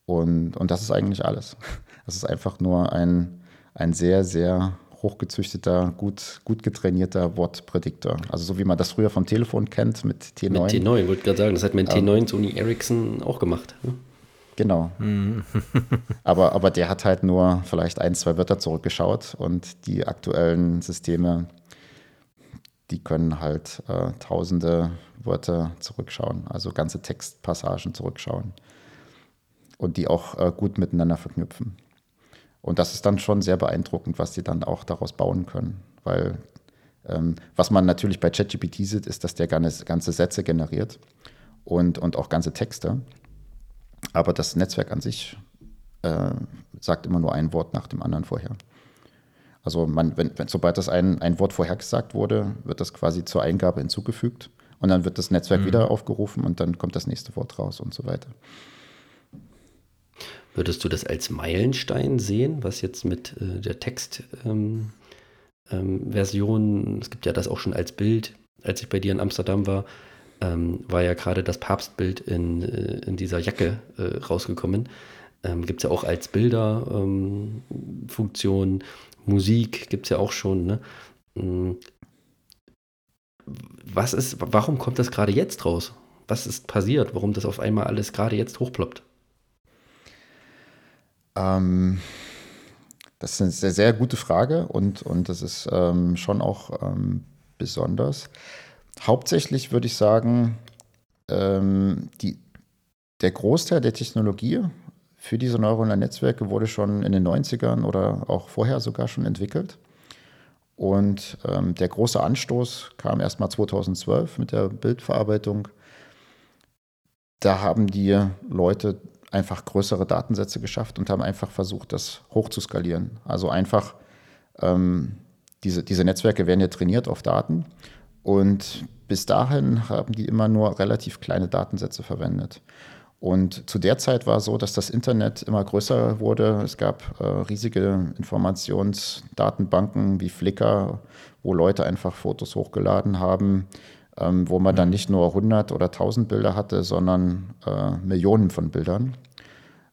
Speaker 3: Und, und das ist eigentlich alles. Das ist einfach nur ein, ein sehr, sehr hochgezüchteter, gut, gut getrainierter Wortprädiktor. Also so wie man das früher vom Telefon kennt mit T9. Mit
Speaker 1: T9, ich wollte gerade sagen, das hat mit ähm, T9 Sony Ericsson auch gemacht. Ne?
Speaker 3: Genau. Mhm. aber, aber der hat halt nur vielleicht ein, zwei Wörter zurückgeschaut und die aktuellen Systeme, die können halt äh, tausende Wörter zurückschauen, also ganze Textpassagen zurückschauen und die auch äh, gut miteinander verknüpfen. Und das ist dann schon sehr beeindruckend, was sie dann auch daraus bauen können. Weil ähm, was man natürlich bei ChatGPT sieht, ist, dass der ganze, ganze Sätze generiert und, und auch ganze Texte. Aber das Netzwerk an sich äh, sagt immer nur ein Wort nach dem anderen vorher. Also man, wenn, wenn, sobald das ein, ein Wort vorhergesagt wurde, wird das quasi zur Eingabe hinzugefügt und dann wird das Netzwerk mhm. wieder aufgerufen und dann kommt das nächste Wort raus und so weiter.
Speaker 1: Würdest du das als Meilenstein sehen, was jetzt mit äh, der Textversion, ähm, ähm, es gibt ja das auch schon als Bild, als ich bei dir in Amsterdam war, ähm, war ja gerade das Papstbild in, äh, in dieser Jacke äh, rausgekommen. Ähm, gibt es ja auch als Bilderfunktion, ähm, Musik gibt es ja auch schon. Ne? Mm. Was ist, warum kommt das gerade jetzt raus? Was ist passiert, warum das auf einmal alles gerade jetzt hochploppt?
Speaker 3: Ähm, das ist eine sehr, sehr gute Frage und, und das ist ähm, schon auch ähm, besonders. Hauptsächlich würde ich sagen, ähm, die, der Großteil der Technologie für diese neuronalen Netzwerke wurde schon in den 90ern oder auch vorher sogar schon entwickelt. Und ähm, der große Anstoß kam erst mal 2012 mit der Bildverarbeitung. Da haben die Leute einfach größere Datensätze geschafft und haben einfach versucht, das hochzuskalieren. Also einfach, ähm, diese, diese Netzwerke werden ja trainiert auf Daten und bis dahin haben die immer nur relativ kleine Datensätze verwendet. Und zu der Zeit war es so, dass das Internet immer größer wurde. Es gab äh, riesige Informationsdatenbanken wie Flickr, wo Leute einfach Fotos hochgeladen haben, ähm, wo man dann nicht nur 100 oder 1000 Bilder hatte, sondern äh, Millionen von Bildern.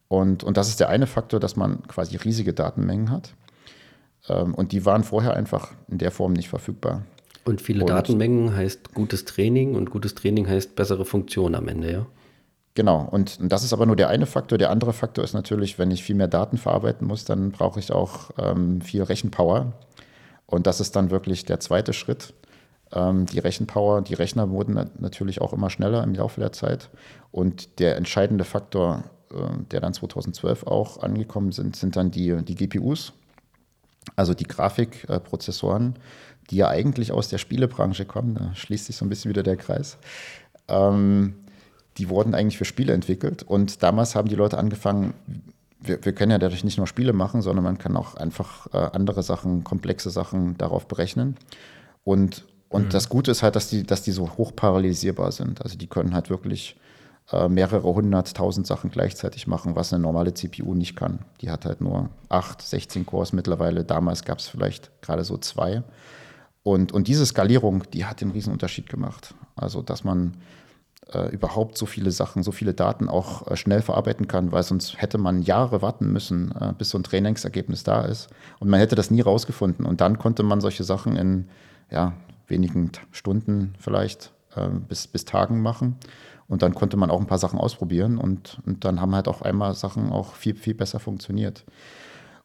Speaker 3: Und, und das ist der eine Faktor, dass man quasi riesige Datenmengen hat. Ähm, und die waren vorher einfach in der Form nicht verfügbar.
Speaker 1: Und viele und, Datenmengen heißt gutes Training und gutes Training heißt bessere Funktion am Ende, ja?
Speaker 3: Genau, und, und das ist aber nur der eine Faktor. Der andere Faktor ist natürlich, wenn ich viel mehr Daten verarbeiten muss, dann brauche ich auch ähm, viel Rechenpower. Und das ist dann wirklich der zweite Schritt. Ähm, die Rechenpower, die Rechner wurden natürlich auch immer schneller im Laufe der Zeit. Und der entscheidende Faktor, äh, der dann 2012 auch angekommen sind, sind dann die, die GPUs, also die Grafikprozessoren, die ja eigentlich aus der Spielebranche kommen. Da schließt sich so ein bisschen wieder der Kreis. Ähm, die wurden eigentlich für Spiele entwickelt. Und damals haben die Leute angefangen, wir, wir können ja dadurch nicht nur Spiele machen, sondern man kann auch einfach äh, andere Sachen, komplexe Sachen darauf berechnen. Und, und mhm. das Gute ist halt, dass die, dass die so hoch parallelisierbar sind. Also die können halt wirklich äh, mehrere hunderttausend Sachen gleichzeitig machen, was eine normale CPU nicht kann. Die hat halt nur 8, 16 Cores mittlerweile. Damals gab es vielleicht gerade so zwei. Und, und diese Skalierung, die hat den Riesenunterschied gemacht. Also, dass man äh, überhaupt so viele Sachen, so viele Daten auch äh, schnell verarbeiten kann, weil sonst hätte man Jahre warten müssen, äh, bis so ein Trainingsergebnis da ist. Und man hätte das nie rausgefunden. Und dann konnte man solche Sachen in ja, wenigen Stunden vielleicht äh, bis, bis Tagen machen. Und dann konnte man auch ein paar Sachen ausprobieren und, und dann haben halt auf einmal Sachen auch viel, viel besser funktioniert.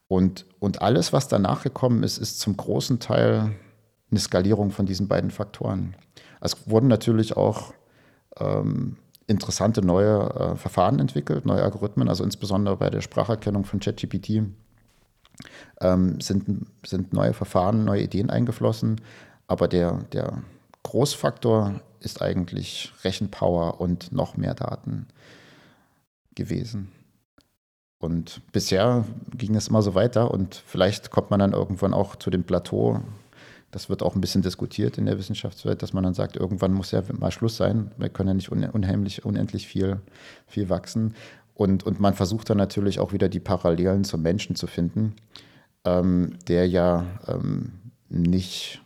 Speaker 3: Und, und alles, was danach gekommen ist, ist zum großen Teil eine Skalierung von diesen beiden Faktoren. Es wurden natürlich auch ähm, interessante neue äh, Verfahren entwickelt, neue Algorithmen, also insbesondere bei der Spracherkennung von ChatGPT ähm, sind, sind neue Verfahren, neue Ideen eingeflossen. Aber der, der Großfaktor ist eigentlich Rechenpower und noch mehr Daten gewesen. Und bisher ging es immer so weiter und vielleicht kommt man dann irgendwann auch zu dem Plateau, das wird auch ein bisschen diskutiert in der Wissenschaftswelt, dass man dann sagt, irgendwann muss ja mal Schluss sein. Wir können ja nicht unheimlich, unendlich viel, viel wachsen. Und, und man versucht dann natürlich auch wieder die Parallelen zum Menschen zu finden, ähm, der ja ähm, nicht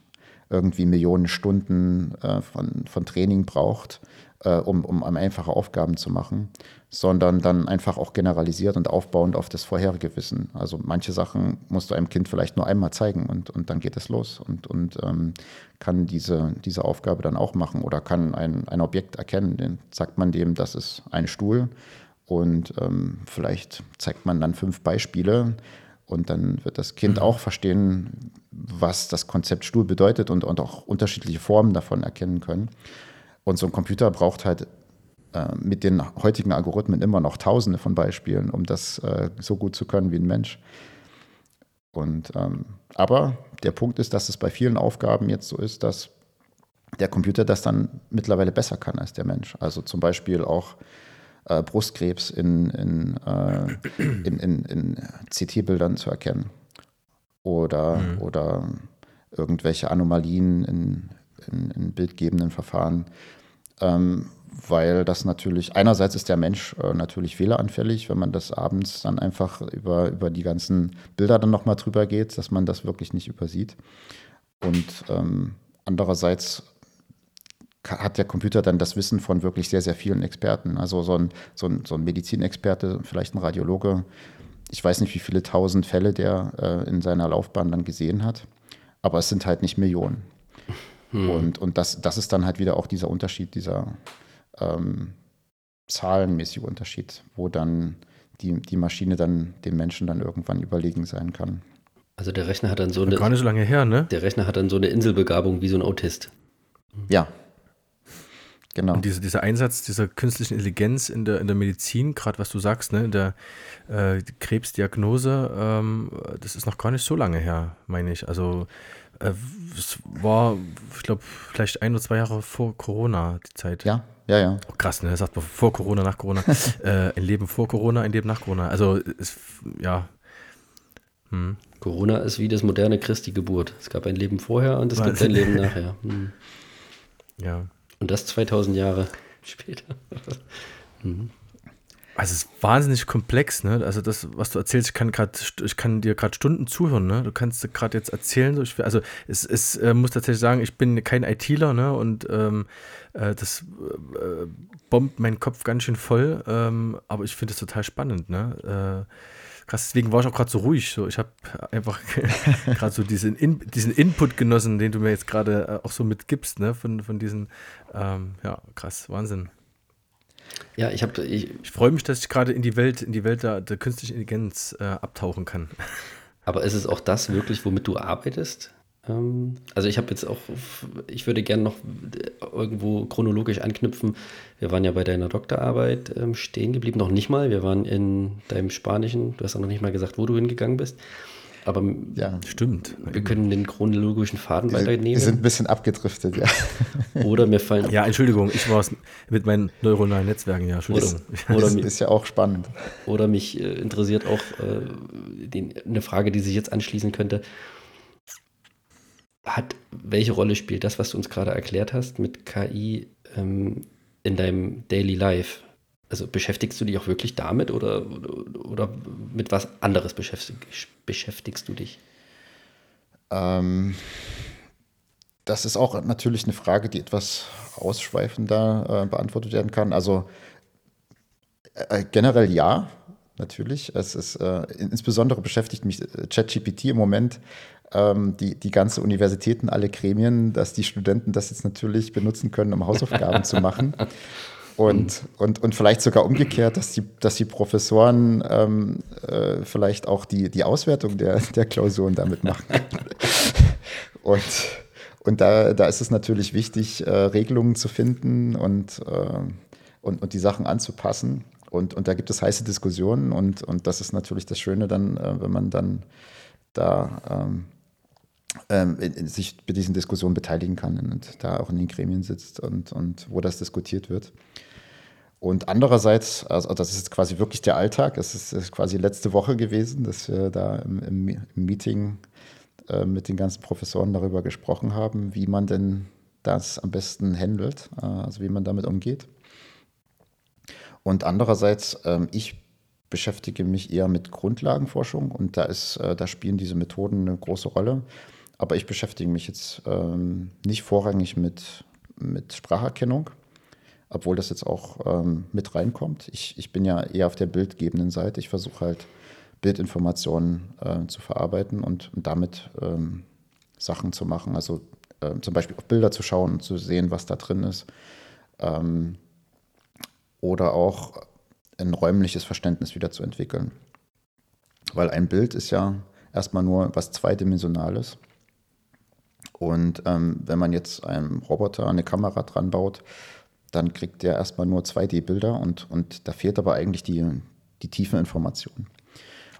Speaker 3: irgendwie Millionen Stunden äh, von, von Training braucht, äh, um, um einfache Aufgaben zu machen, sondern dann einfach auch generalisiert und aufbauend auf das vorherige Wissen. Also manche Sachen musst du einem Kind vielleicht nur einmal zeigen und, und dann geht es los und, und ähm, kann diese, diese Aufgabe dann auch machen oder kann ein, ein Objekt erkennen. Dann sagt man dem, das ist ein Stuhl und ähm, vielleicht zeigt man dann fünf Beispiele und dann wird das Kind mhm. auch verstehen, was das Konzept Stuhl bedeutet und, und auch unterschiedliche Formen davon erkennen können. Und so ein Computer braucht halt äh, mit den heutigen Algorithmen immer noch tausende von Beispielen, um das äh, so gut zu können wie ein Mensch. Und, ähm, aber der Punkt ist, dass es bei vielen Aufgaben jetzt so ist, dass der Computer das dann mittlerweile besser kann als der Mensch. Also zum Beispiel auch äh, Brustkrebs in, in, äh, in, in, in CT-Bildern zu erkennen. Oder, mhm. oder irgendwelche Anomalien in, in, in bildgebenden Verfahren. Ähm, weil das natürlich, einerseits ist der Mensch äh, natürlich fehleranfällig, wenn man das abends dann einfach über, über die ganzen Bilder dann nochmal drüber geht, dass man das wirklich nicht übersieht. Und ähm, andererseits hat der Computer dann das Wissen von wirklich sehr, sehr vielen Experten. Also so ein, so ein, so ein Medizinexperte, vielleicht ein Radiologe, ich weiß nicht, wie viele tausend Fälle der äh, in seiner Laufbahn dann gesehen hat, aber es sind halt nicht Millionen. Hm. Und, und das, das ist dann halt wieder auch dieser Unterschied dieser, ähm, zahlenmäßiger Unterschied, wo dann die, die Maschine dann dem Menschen dann irgendwann überlegen sein kann.
Speaker 1: Also der Rechner hat dann so eine.
Speaker 2: Gar nicht so lange her, ne?
Speaker 1: Der Rechner hat dann so eine Inselbegabung wie so ein Autist.
Speaker 3: Ja. Genau.
Speaker 2: Und diese, dieser Einsatz dieser künstlichen Intelligenz in der, in der Medizin, gerade was du sagst, ne, in der äh, Krebsdiagnose, ähm, das ist noch gar nicht so lange her, meine ich. Also äh, es war, ich glaube, vielleicht ein oder zwei Jahre vor Corona die Zeit.
Speaker 3: Ja, ja, ja.
Speaker 2: Oh, krass, ne? Das sagt man vor Corona, nach Corona. äh, ein Leben vor Corona, ein Leben nach Corona. Also, es, ja.
Speaker 1: Hm. Corona ist wie das moderne Christi Geburt. Es gab ein Leben vorher und es Was? gibt ein Leben nachher. Hm.
Speaker 2: Ja.
Speaker 1: Und das 2000 Jahre später.
Speaker 2: hm. Also es ist wahnsinnig komplex, ne? Also das, was du erzählst, ich kann gerade, ich kann dir gerade Stunden zuhören, ne? Du kannst gerade jetzt erzählen, also es, es äh, muss tatsächlich sagen, ich bin kein ITler, ne? Und ähm, äh, das äh, bombt meinen Kopf ganz schön voll, ähm, aber ich finde es total spannend, ne? Äh, krass, deswegen war ich auch gerade so ruhig. So, ich habe einfach gerade so diesen, In, diesen Input genossen, den du mir jetzt gerade äh, auch so mitgibst, ne? Von, von diesen, ähm, ja, krass, Wahnsinn.
Speaker 1: Ja, ich habe. Ich,
Speaker 2: ich freue mich, dass ich gerade in die Welt, in die Welt der, der künstlichen Intelligenz äh, abtauchen kann.
Speaker 1: Aber ist es auch das wirklich, womit du arbeitest? Ähm, also ich habe jetzt auch, ich würde gerne noch irgendwo chronologisch anknüpfen. Wir waren ja bei deiner Doktorarbeit ähm, stehen geblieben, noch nicht mal. Wir waren in deinem Spanischen, du hast auch noch nicht mal gesagt, wo du hingegangen bist. Aber
Speaker 2: ja, stimmt.
Speaker 1: Wir können den chronologischen Faden weiternehmen.
Speaker 3: Wir sind ein bisschen abgedriftet, ja.
Speaker 1: Oder mir fallen.
Speaker 2: Ja, Entschuldigung, ich war es mit meinen neuronalen Netzwerken, ja, Entschuldigung.
Speaker 3: Oder, oder das ist ja auch spannend.
Speaker 1: Oder mich äh, interessiert auch äh, den, eine Frage, die sich jetzt anschließen könnte. Hat, welche Rolle spielt das, was du uns gerade erklärt hast mit KI ähm, in deinem Daily Life? Also beschäftigst du dich auch wirklich damit oder, oder, oder mit was anderes beschäftig, beschäftigst du dich?
Speaker 3: Ähm, das ist auch natürlich eine Frage, die etwas ausschweifender äh, beantwortet werden kann. Also äh, generell ja, natürlich. Es ist äh, insbesondere beschäftigt mich äh, ChatGPT im Moment ähm, die, die ganze Universitäten, alle Gremien, dass die Studenten das jetzt natürlich benutzen können, um Hausaufgaben zu machen. Und, und, und vielleicht sogar umgekehrt, dass die, dass die Professoren ähm, äh, vielleicht auch die, die Auswertung der, der Klausuren damit machen. und und da, da ist es natürlich wichtig, äh, Regelungen zu finden und, äh, und, und die Sachen anzupassen. Und, und da gibt es heiße Diskussionen und, und das ist natürlich das Schöne dann, äh, wenn man dann da ähm, ähm, sich bei diesen Diskussionen beteiligen kann und da auch in den Gremien sitzt und, und wo das diskutiert wird. Und andererseits, also das ist jetzt quasi wirklich der Alltag, es ist, ist, quasi letzte Woche gewesen, dass wir da im, im, im Meeting äh, mit den ganzen Professoren darüber gesprochen haben, wie man denn das am besten handelt, äh, also wie man damit umgeht. Und andererseits, äh, ich beschäftige mich eher mit Grundlagenforschung und da, ist, äh, da spielen diese Methoden eine große Rolle. Aber ich beschäftige mich jetzt ähm, nicht vorrangig mit, mit Spracherkennung, obwohl das jetzt auch ähm, mit reinkommt. Ich, ich bin ja eher auf der bildgebenden Seite. Ich versuche halt Bildinformationen äh, zu verarbeiten und, und damit ähm, Sachen zu machen. Also äh, zum Beispiel auf Bilder zu schauen und zu sehen, was da drin ist. Ähm, oder auch ein räumliches Verständnis wieder zu entwickeln. Weil ein Bild ist ja erstmal nur was Zweidimensionales. Und ähm, wenn man jetzt einem Roboter eine Kamera dran baut, dann kriegt der erstmal nur 2D-Bilder und, und da fehlt aber eigentlich die, die tiefe Information.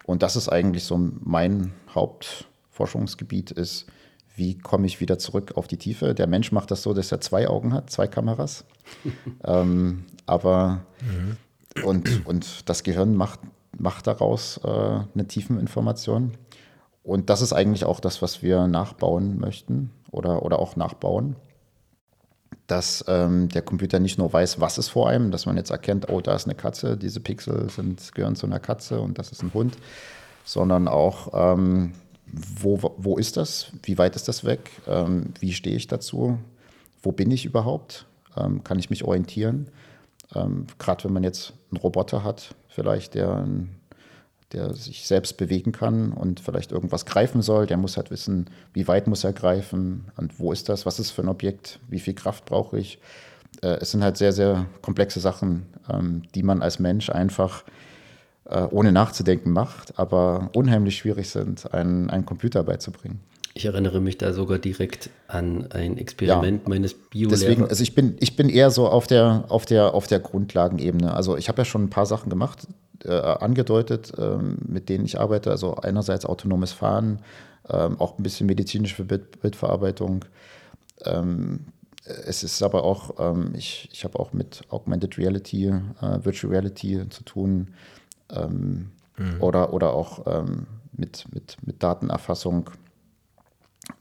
Speaker 3: Und das ist eigentlich so mein Hauptforschungsgebiet ist, wie komme ich wieder zurück auf die Tiefe. Der Mensch macht das so, dass er zwei Augen hat, zwei Kameras. ähm, aber mhm. und, und das Gehirn macht, macht daraus äh, eine Tiefeninformation. Und das ist eigentlich auch das, was wir nachbauen möchten oder, oder auch nachbauen. Dass ähm, der Computer nicht nur weiß, was ist vor einem, dass man jetzt erkennt, oh, da ist eine Katze, diese Pixel sind, gehören zu einer Katze und das ist ein Hund, sondern auch, ähm, wo, wo ist das, wie weit ist das weg, ähm, wie stehe ich dazu, wo bin ich überhaupt, ähm, kann ich mich orientieren. Ähm, Gerade wenn man jetzt einen Roboter hat, vielleicht, der ein der sich selbst bewegen kann und vielleicht irgendwas greifen soll. Der muss halt wissen, wie weit muss er greifen und wo ist das, was ist für ein Objekt, wie viel Kraft brauche ich. äh, es sind halt sehr, sehr komplexe Sachen, ähm, die man als Mensch einfach äh, ohne nachzudenken macht, aber unheimlich schwierig sind, einen, einen Computer beizubringen.
Speaker 1: Ich erinnere mich da sogar direkt an ein Experiment ja, meines bio
Speaker 3: Deswegen, also ich bin, ich bin eher so auf der, auf der, auf der Grundlagenebene. Also ich habe ja schon ein paar Sachen gemacht, äh, angedeutet, äh, mit denen ich arbeite. Also einerseits autonomes Fahren, äh, auch ein bisschen medizinische Bild, Bildverarbeitung. Ähm, es ist aber auch, ähm, ich, ich habe auch mit Augmented Reality, äh, Virtual Reality zu tun ähm, mhm. oder, oder auch ähm, mit, mit, mit Datenerfassung.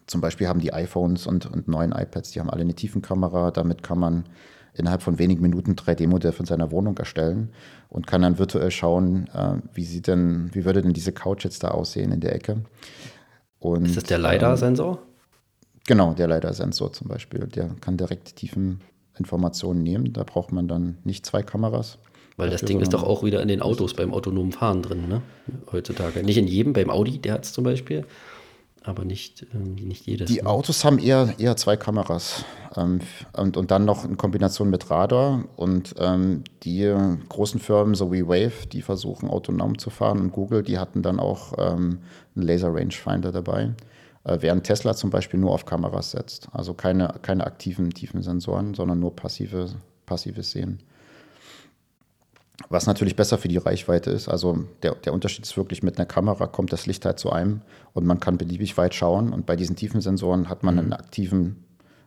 Speaker 3: Zum Beispiel haben die iPhones und, und neuen iPads, die haben alle eine Tiefenkamera. Damit kann man innerhalb von wenigen Minuten 3D-Modell von seiner Wohnung erstellen und kann dann virtuell schauen, äh, wie sieht denn, wie würde denn diese Couch jetzt da aussehen in der Ecke.
Speaker 1: Und, ist das der LiDAR-Sensor? Ähm,
Speaker 3: genau, der LiDAR-Sensor zum Beispiel. Der kann direkt Tiefeninformationen nehmen. Da braucht man dann nicht zwei Kameras.
Speaker 1: Weil das Ding ist doch auch wieder in den Autos beim autonomen Fahren drin, ne? Heutzutage. Nicht in jedem, beim Audi, der hat es zum Beispiel aber nicht, äh, nicht jedes.
Speaker 3: Die ne? Autos haben eher, eher zwei Kameras ähm, und, und dann noch in Kombination mit Radar. Und ähm, die großen Firmen, so wie Wave, die versuchen autonom zu fahren und Google, die hatten dann auch ähm, einen Laser Rangefinder dabei. Äh, während Tesla zum Beispiel nur auf Kameras setzt. Also keine, keine aktiven tiefen Sensoren, sondern nur passive, passives Sehen. Was natürlich besser für die Reichweite ist. Also der, der Unterschied ist wirklich, mit einer Kamera kommt das Licht halt zu einem und man kann beliebig weit schauen. Und bei diesen tiefen Sensoren hat man mhm. einen aktiven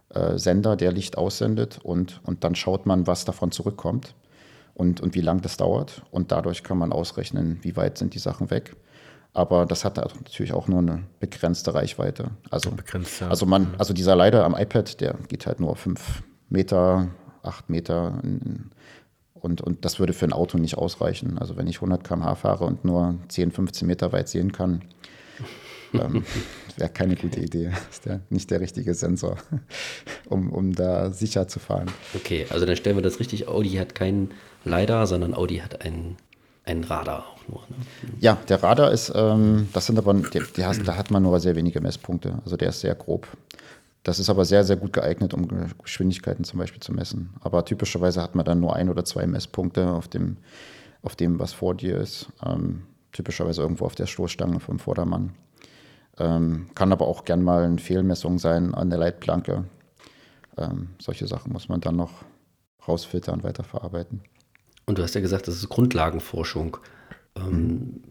Speaker 3: äh, Sender, der Licht aussendet und, und dann schaut man, was davon zurückkommt und, und wie lang das dauert. Und dadurch kann man ausrechnen, wie weit sind die Sachen weg. Aber das hat natürlich auch nur eine begrenzte Reichweite. Also, Begrenzt, ja. also, man, mhm. also dieser Leiter am iPad, der geht halt nur fünf Meter, acht Meter in, und, und das würde für ein Auto nicht ausreichen. Also wenn ich 100 km/h fahre und nur 10, 15 Meter weit sehen kann, ähm, wäre keine gute Idee. Das ist der, nicht der richtige Sensor, um, um da sicher zu fahren.
Speaker 1: Okay, also dann stellen wir das richtig. Audi hat keinen LiDAR, sondern Audi hat einen, einen Radar auch nur. Ne?
Speaker 3: Ja, der Radar ist, ähm, das sind aber, der, der, da hat man nur sehr wenige Messpunkte. Also der ist sehr grob. Das ist aber sehr, sehr gut geeignet, um Geschwindigkeiten zum Beispiel zu messen. Aber typischerweise hat man dann nur ein oder zwei Messpunkte auf dem, auf dem was vor dir ist. Ähm, typischerweise irgendwo auf der Stoßstange vom Vordermann. Ähm, kann aber auch gern mal eine Fehlmessung sein an der Leitplanke. Ähm, solche Sachen muss man dann noch rausfiltern weiterverarbeiten.
Speaker 1: Und du hast ja gesagt, das ist Grundlagenforschung. Mhm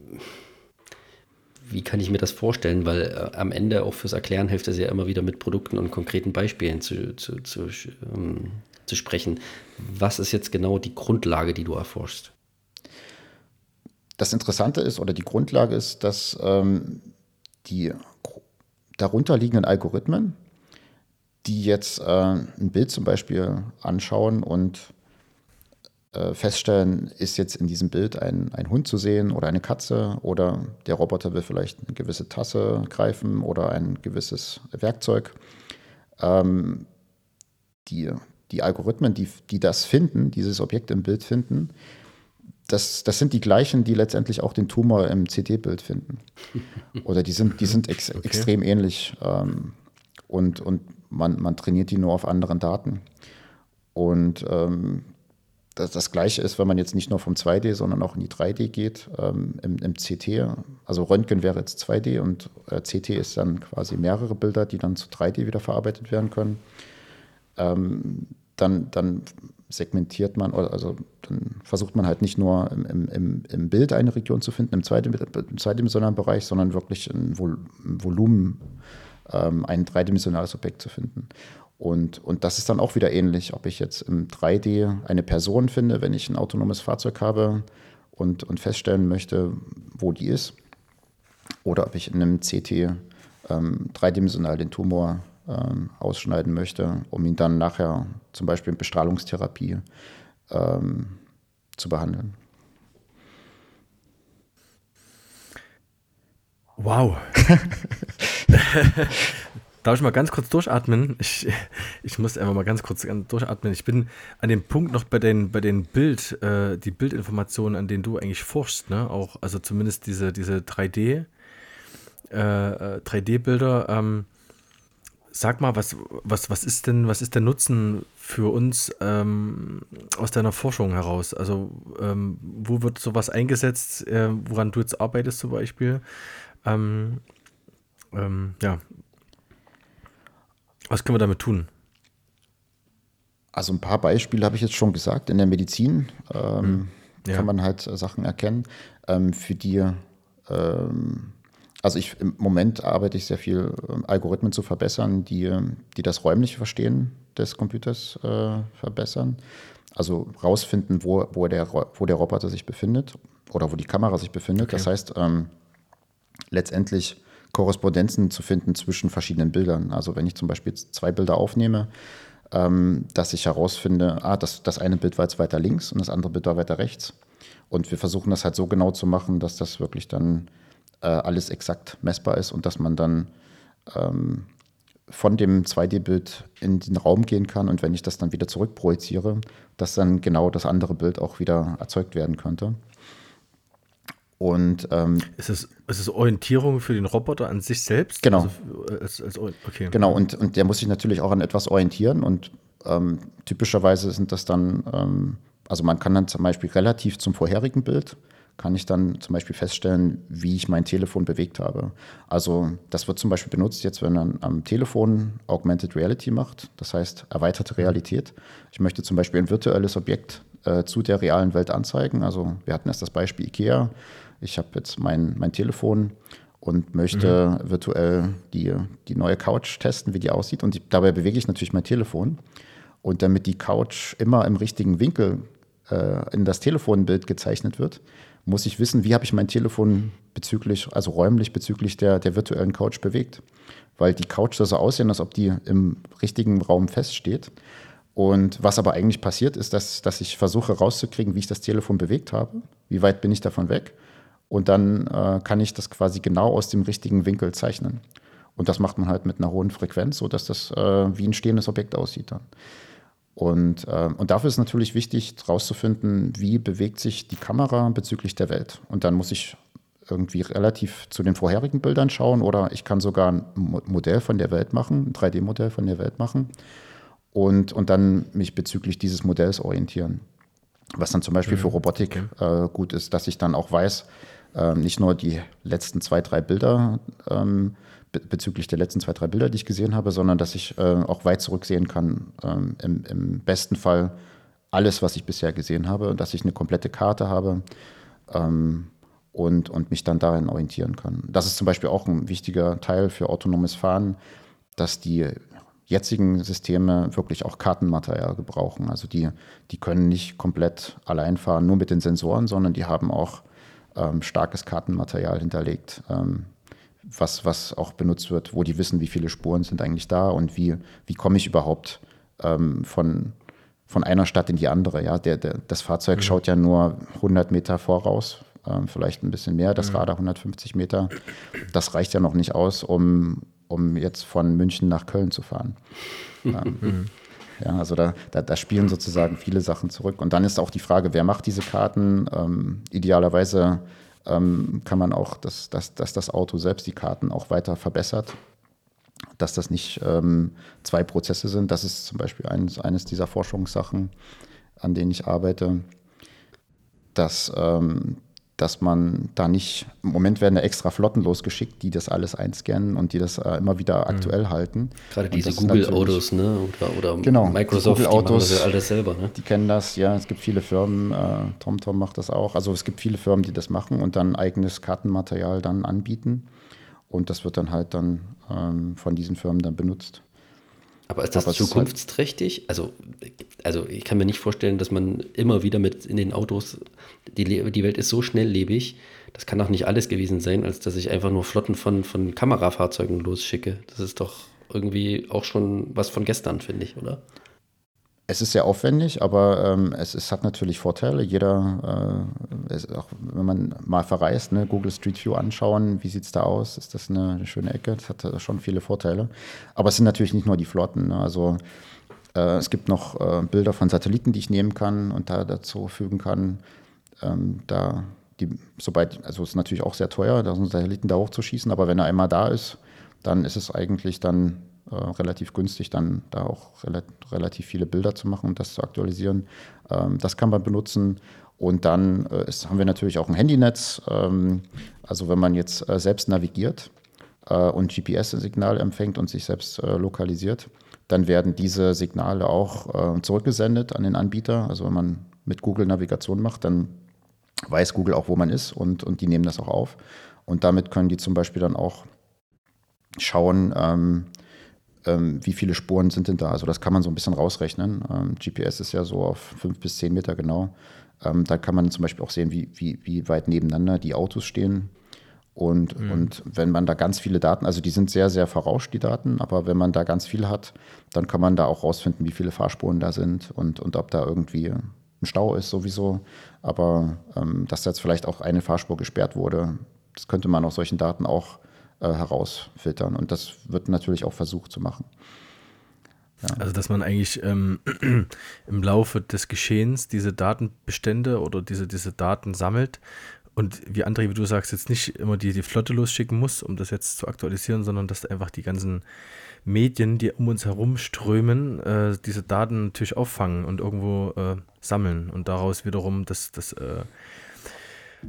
Speaker 1: wie kann ich mir das vorstellen? Weil äh, am Ende auch fürs Erklären hilft es ja immer wieder mit Produkten und konkreten Beispielen zu, zu, zu, ähm, zu sprechen. Was ist jetzt genau die Grundlage, die du erforschst?
Speaker 3: Das Interessante ist oder die Grundlage ist, dass ähm, die darunterliegenden Algorithmen, die jetzt äh, ein Bild zum Beispiel anschauen und äh, feststellen, ist jetzt in diesem Bild ein, ein Hund zu sehen oder eine Katze oder der Roboter will vielleicht eine gewisse Tasse greifen oder ein gewisses Werkzeug. Ähm, die, die Algorithmen, die, die das finden, dieses Objekt im Bild finden, das, das sind die gleichen, die letztendlich auch den Tumor im CT-Bild finden. Oder die sind, die sind ex okay. extrem ähnlich. Ähm, und und man, man trainiert die nur auf anderen Daten. Und ähm, das, das Gleiche ist, wenn man jetzt nicht nur vom 2D, sondern auch in die 3D geht, ähm, im, im, CT. Also Röntgen wäre jetzt 2D und äh, CT ist dann quasi mehrere Bilder, die dann zu 3D wieder verarbeitet werden können. Ähm, dann, dann segmentiert man, also dann versucht man halt nicht nur im, im, im Bild eine Region zu finden, im, zweidimensionalen Bereich, sondern wirklich ein Volumen, ähm, ein dreidimensionales Objekt zu finden. Und, und das ist dann auch wieder ähnlich, ob ich jetzt im 3D eine Person finde, wenn ich ein autonomes Fahrzeug habe und, und feststellen möchte, wo die ist, oder ob ich in einem CT ähm, dreidimensional den Tumor ähm, ausschneiden möchte, um ihn dann nachher zum Beispiel in Bestrahlungstherapie ähm, zu behandeln.
Speaker 2: Wow. Darf ich mal ganz kurz durchatmen? Ich, ich muss einfach mal ganz kurz durchatmen. Ich bin an dem Punkt noch bei den, bei den Bild, äh, die Bildinformationen, an denen du eigentlich forschst, ne? Auch, also zumindest diese, diese 3D, äh, 3D-Bilder. Äh, ähm, Sag mal, was, was, was, ist denn, was ist der Nutzen für uns ähm, aus deiner Forschung heraus? Also, ähm, wo wird sowas eingesetzt, äh, woran du jetzt arbeitest zum Beispiel? Ähm, ähm ja. Was können wir damit tun?
Speaker 3: Also ein paar Beispiele habe ich jetzt schon gesagt. In der Medizin ähm, hm. ja. kann man halt Sachen erkennen, ähm, für die ähm, also ich im Moment arbeite ich sehr viel, ähm, Algorithmen zu verbessern, die, die das räumliche Verstehen des Computers äh, verbessern. Also rausfinden, wo, wo, der, wo der Roboter sich befindet oder wo die Kamera sich befindet. Okay. Das heißt, ähm, letztendlich Korrespondenzen zu finden zwischen verschiedenen Bildern. Also wenn ich zum Beispiel zwei Bilder aufnehme, ähm, dass ich herausfinde, ah, das, das eine Bild war jetzt weiter links und das andere Bild war weiter rechts. Und wir versuchen das halt so genau zu machen, dass das wirklich dann äh, alles exakt messbar ist und dass man dann ähm, von dem 2D-Bild in den Raum gehen kann und wenn ich das dann wieder zurückprojiziere, dass dann genau das andere Bild auch wieder erzeugt werden könnte. Und ähm,
Speaker 2: ist, es, ist es Orientierung für den Roboter an sich selbst?
Speaker 3: Genau. Also, als, als, okay. Genau, und, und der muss sich natürlich auch an etwas orientieren und ähm, typischerweise sind das dann, ähm, also man kann dann zum Beispiel relativ zum vorherigen Bild kann ich dann zum Beispiel feststellen, wie ich mein Telefon bewegt habe. Also das wird zum Beispiel benutzt jetzt, wenn man am Telefon Augmented Reality macht, das heißt erweiterte Realität. Ich möchte zum Beispiel ein virtuelles Objekt äh, zu der realen Welt anzeigen. Also wir hatten erst das Beispiel IKEA. Ich habe jetzt mein, mein Telefon und möchte mhm. virtuell die, die neue Couch testen, wie die aussieht. Und die, dabei bewege ich natürlich mein Telefon. Und damit die Couch immer im richtigen Winkel äh, in das Telefonbild gezeichnet wird, muss ich wissen, wie habe ich mein Telefon bezüglich, also räumlich bezüglich der, der virtuellen Couch bewegt. Weil die Couch soll so aussehen, als ob die im richtigen Raum feststeht. Und was aber eigentlich passiert, ist, dass, dass ich versuche rauszukriegen, wie ich das Telefon bewegt habe. Wie weit bin ich davon weg? Und dann äh, kann ich das quasi genau aus dem richtigen Winkel zeichnen. Und das macht man halt mit einer hohen Frequenz, sodass das äh, wie ein stehendes Objekt aussieht dann. Und, äh, und dafür ist natürlich wichtig, herauszufinden, wie bewegt sich die Kamera bezüglich der Welt. Und dann muss ich irgendwie relativ zu den vorherigen Bildern schauen oder ich kann sogar ein Modell von der Welt machen, ein 3D-Modell von der Welt machen und, und dann mich bezüglich dieses Modells orientieren. Was dann zum Beispiel für mhm. Robotik okay. äh, gut ist, dass ich dann auch weiß, äh, nicht nur die letzten zwei, drei Bilder ähm, bezüglich der letzten zwei, drei Bilder, die ich gesehen habe, sondern dass ich äh, auch weit zurücksehen kann. Ähm, im, im, besten Fall alles, was ich bisher gesehen habe, dass ich eine komplette Karte habe ähm, und, und mich dann darin orientieren kann. Das ist zum Beispiel auch ein wichtiger Teil für autonomes Fahren, dass die jetzigen Systeme wirklich auch Kartenmaterial gebrauchen. Also die, die können nicht komplett allein fahren, nur mit den Sensoren, sondern die haben auch ähm, starkes Kartenmaterial hinterlegt. Ähm, was, was auch benutzt wird, wo die wissen, wie viele Spuren sind eigentlich da und wie, wie komme ich überhaupt ähm, von, von einer Stadt in die andere. Ja? Der, der, das Fahrzeug mhm. schaut ja nur 100 Meter voraus, ähm, vielleicht ein bisschen mehr, das mhm. Radar 150 Meter. Das reicht ja noch nicht aus, um, um jetzt von München nach Köln zu fahren. ähm, mhm. Ja, also da, da, da, spielen sozusagen viele Sachen zurück. Und dann ist auch die Frage, wer macht diese Karten? Ähm, idealerweise ähm, kann man auch, dass, dass, dass das Auto selbst die Karten auch weiter verbessert. Dass das nicht ähm, zwei Prozesse sind. Das ist zum Beispiel eines, eines dieser Forschungssachen, an denen ich arbeite. Dass ähm, dass man da nicht, im Moment werden da extra Flotten losgeschickt, die das alles einscannen und die das äh, immer wieder mhm. aktuell mhm. halten.
Speaker 1: Gerade diese Google-Autos, ne? Oder, oder
Speaker 3: genau,
Speaker 1: Microsoft,
Speaker 3: die, Autos,
Speaker 1: die ja alles selber, ne?
Speaker 3: Die kennen das, ja. Es gibt viele Firmen, äh, TomTom macht das auch. Also es gibt viele Firmen, die das machen und dann eigenes Kartenmaterial dann anbieten. Und das wird dann halt dann ähm, von diesen Firmen dann benutzt.
Speaker 1: Aber ist das Aber zukunftsträchtig? Also, also ich kann mir nicht vorstellen, dass man immer wieder mit in den Autos, die, die Welt ist so schnelllebig, das kann doch nicht alles gewesen sein, als dass ich einfach nur Flotten von, von Kamerafahrzeugen losschicke. Das ist doch irgendwie auch schon was von gestern, finde ich, oder?
Speaker 3: Es ist sehr aufwendig, aber ähm, es, es, hat natürlich Vorteile. Jeder, äh, es, auch wenn man mal verreist, ne, Google Street View anschauen, wie sieht es da aus? Ist das eine, eine, schöne Ecke? Das hat schon viele Vorteile. Aber es sind natürlich nicht nur die Flotten. Ne? Also äh, es gibt noch äh, Bilder von Satelliten, die ich nehmen kann und da dazu fügen kann. Ähm, da die, sobald, also es ist natürlich auch sehr teuer, da so einen Satelliten da hochzuschießen, aber wenn er einmal da ist, dann ist es eigentlich dann äh, relativ günstig, dann da auch rel relativ viele Bilder zu machen und das zu aktualisieren. Ähm, das kann man benutzen. Und dann äh, ist, haben wir natürlich auch ein Handynetz. Ähm, also wenn man jetzt äh, selbst navigiert äh, und GPS-Signal empfängt und sich selbst äh, lokalisiert, dann werden diese Signale auch äh, zurückgesendet an den Anbieter. Also wenn man mit Google Navigation macht, dann weiß Google auch, wo man ist und, und die nehmen das auch auf. Und damit können die zum Beispiel dann auch schauen, ähm, wie viele Spuren sind denn da. Also das kann man so ein bisschen rausrechnen. Ähm, GPS ist ja so auf fünf bis zehn Meter genau. Ähm, da kann man zum Beispiel auch sehen, wie, wie, wie weit nebeneinander die Autos stehen. Und, mhm. und wenn man da ganz viele Daten, also die sind sehr, sehr verrauscht, die Daten, aber wenn man da ganz viel hat, dann kann man da auch rausfinden, wie viele Fahrspuren da sind und, und ob da irgendwie ein Stau ist sowieso. Aber ähm, dass jetzt vielleicht auch eine Fahrspur gesperrt wurde, das könnte man aus solchen Daten auch äh, herausfiltern. Und das wird natürlich auch versucht zu machen.
Speaker 2: Ja. Also, dass man eigentlich ähm, im Laufe des Geschehens diese Datenbestände oder diese, diese Daten sammelt und wie André, wie du sagst, jetzt nicht immer die, die Flotte losschicken muss, um das jetzt zu aktualisieren, sondern dass einfach die ganzen Medien, die um uns herum strömen, äh, diese Daten natürlich auffangen und irgendwo äh, sammeln und daraus wiederum das, das äh,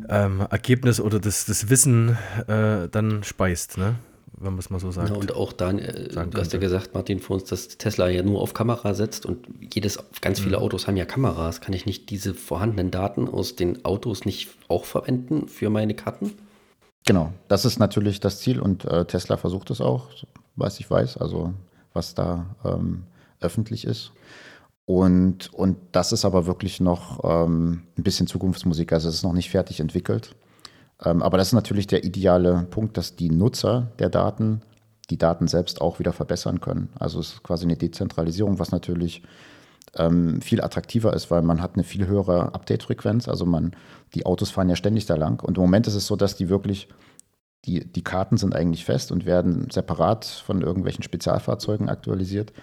Speaker 2: ähm, Ergebnis oder das, das Wissen äh, dann speist, ne? wenn man es mal so sagt. Ja,
Speaker 1: und auch dann, äh, du könnte. hast ja gesagt, Martin, vor uns, dass Tesla ja nur auf Kamera setzt und jedes, ganz viele mhm. Autos haben ja Kameras. Kann ich nicht diese vorhandenen Daten aus den Autos nicht auch verwenden für meine Karten?
Speaker 3: Genau, das ist natürlich das Ziel und äh, Tesla versucht es auch, was ich weiß, also was da ähm, öffentlich ist. Und, und das ist aber wirklich noch ähm, ein bisschen Zukunftsmusik, also es ist noch nicht fertig entwickelt. Ähm, aber das ist natürlich der ideale Punkt, dass die Nutzer der Daten die Daten selbst auch wieder verbessern können. Also es ist quasi eine Dezentralisierung, was natürlich ähm, viel attraktiver ist, weil man hat eine viel höhere Update-Frequenz. Also man, die Autos fahren ja ständig da lang. Und im Moment ist es so, dass die wirklich, die, die Karten sind eigentlich fest und werden separat von irgendwelchen Spezialfahrzeugen aktualisiert.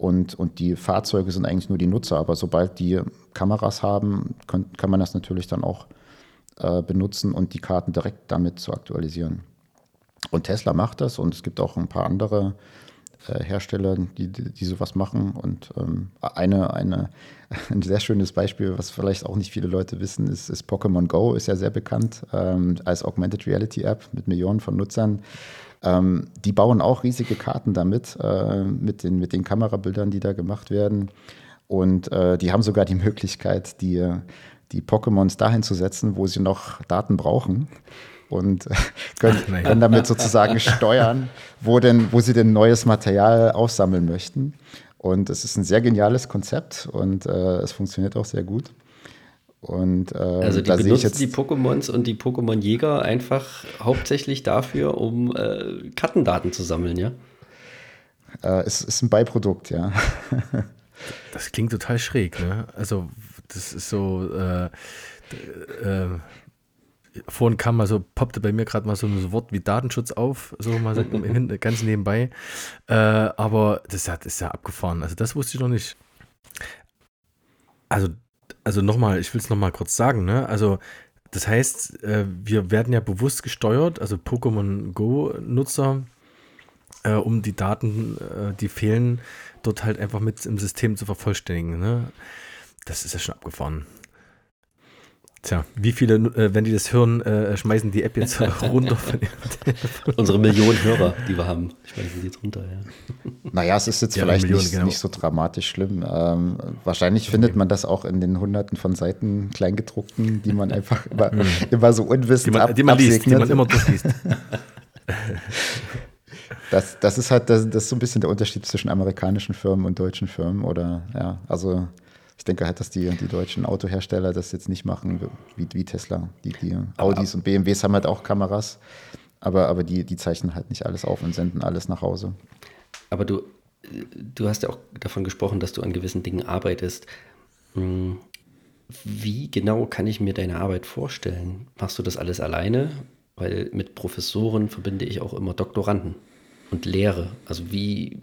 Speaker 3: Und, und die Fahrzeuge sind eigentlich nur die Nutzer. Aber sobald die Kameras haben, kann, kann man das natürlich dann auch äh, benutzen und die Karten direkt damit zu aktualisieren. Und Tesla macht das und es gibt auch ein paar andere äh, Hersteller, die, die, die, sowas machen. Und ähm, eine, eine, ein sehr schönes Beispiel, was vielleicht auch nicht viele Leute wissen, ist, ist Pokémon Go, ist ja sehr bekannt ähm, als Augmented Reality App mit Millionen von Nutzern. Ähm, die bauen auch riesige Karten damit, äh, mit, den, mit den Kamerabildern, die da gemacht werden. Und äh, die haben sogar die Möglichkeit, die die Pokémons dahin zu setzen, wo sie noch Daten brauchen und können, können, damit sozusagen steuern, wo, denn, wo sie denn neues Material aufsammeln möchten. Und es ist ein sehr geniales Konzept und äh, es funktioniert auch sehr gut. Und, äh,
Speaker 1: also die benutzen jetzt, die Pokémons und die Pokémon-Jäger einfach hauptsächlich dafür, um äh, Kartendaten zu sammeln, ja?
Speaker 3: Äh, es ist ein Beiprodukt, ja.
Speaker 2: das klingt total schräg, ne? Also das ist so, äh, äh, vorhin kam mal so, poppte bei mir gerade mal so ein Wort wie Datenschutz auf, so mal ganz nebenbei. Äh, aber das ist ja abgefahren. Also das wusste ich noch nicht. Also, also nochmal, ich will es nochmal kurz sagen, ne? Also das heißt, äh, wir werden ja bewusst gesteuert, also Pokémon Go-Nutzer, äh, um die Daten, äh, die fehlen, dort halt einfach mit im System zu vervollständigen. Ne? Das ist ja schon abgefahren. Tja, wie viele, äh, wenn die das hören, äh, schmeißen die App jetzt runter?
Speaker 1: Unsere Millionen Hörer, die wir haben, schmeißen die jetzt runter, ja.
Speaker 3: Naja, es ist jetzt ja, vielleicht Millionen, nicht, genau. nicht, so dramatisch schlimm. Ähm, wahrscheinlich okay. findet man das auch in den hunderten von Seiten Kleingedruckten, die man einfach immer, mhm. immer so unwissend
Speaker 2: die man, ab, die man liest, die man immer durchliest.
Speaker 3: das, das ist halt das, das ist so ein bisschen der Unterschied zwischen amerikanischen Firmen und deutschen Firmen oder ja, also ich denke halt, dass die, die deutschen Autohersteller das jetzt nicht machen wie, wie Tesla. Die, die Audis und BMWs haben halt auch Kameras, aber, aber die, die zeichnen halt nicht alles auf und senden alles nach Hause.
Speaker 1: Aber du, du hast ja auch davon gesprochen, dass du an gewissen Dingen arbeitest. Hm, wie genau kann ich mir deine Arbeit vorstellen? Machst du das alles alleine? Weil mit Professoren verbinde ich auch immer Doktoranden und Lehre. Also wie,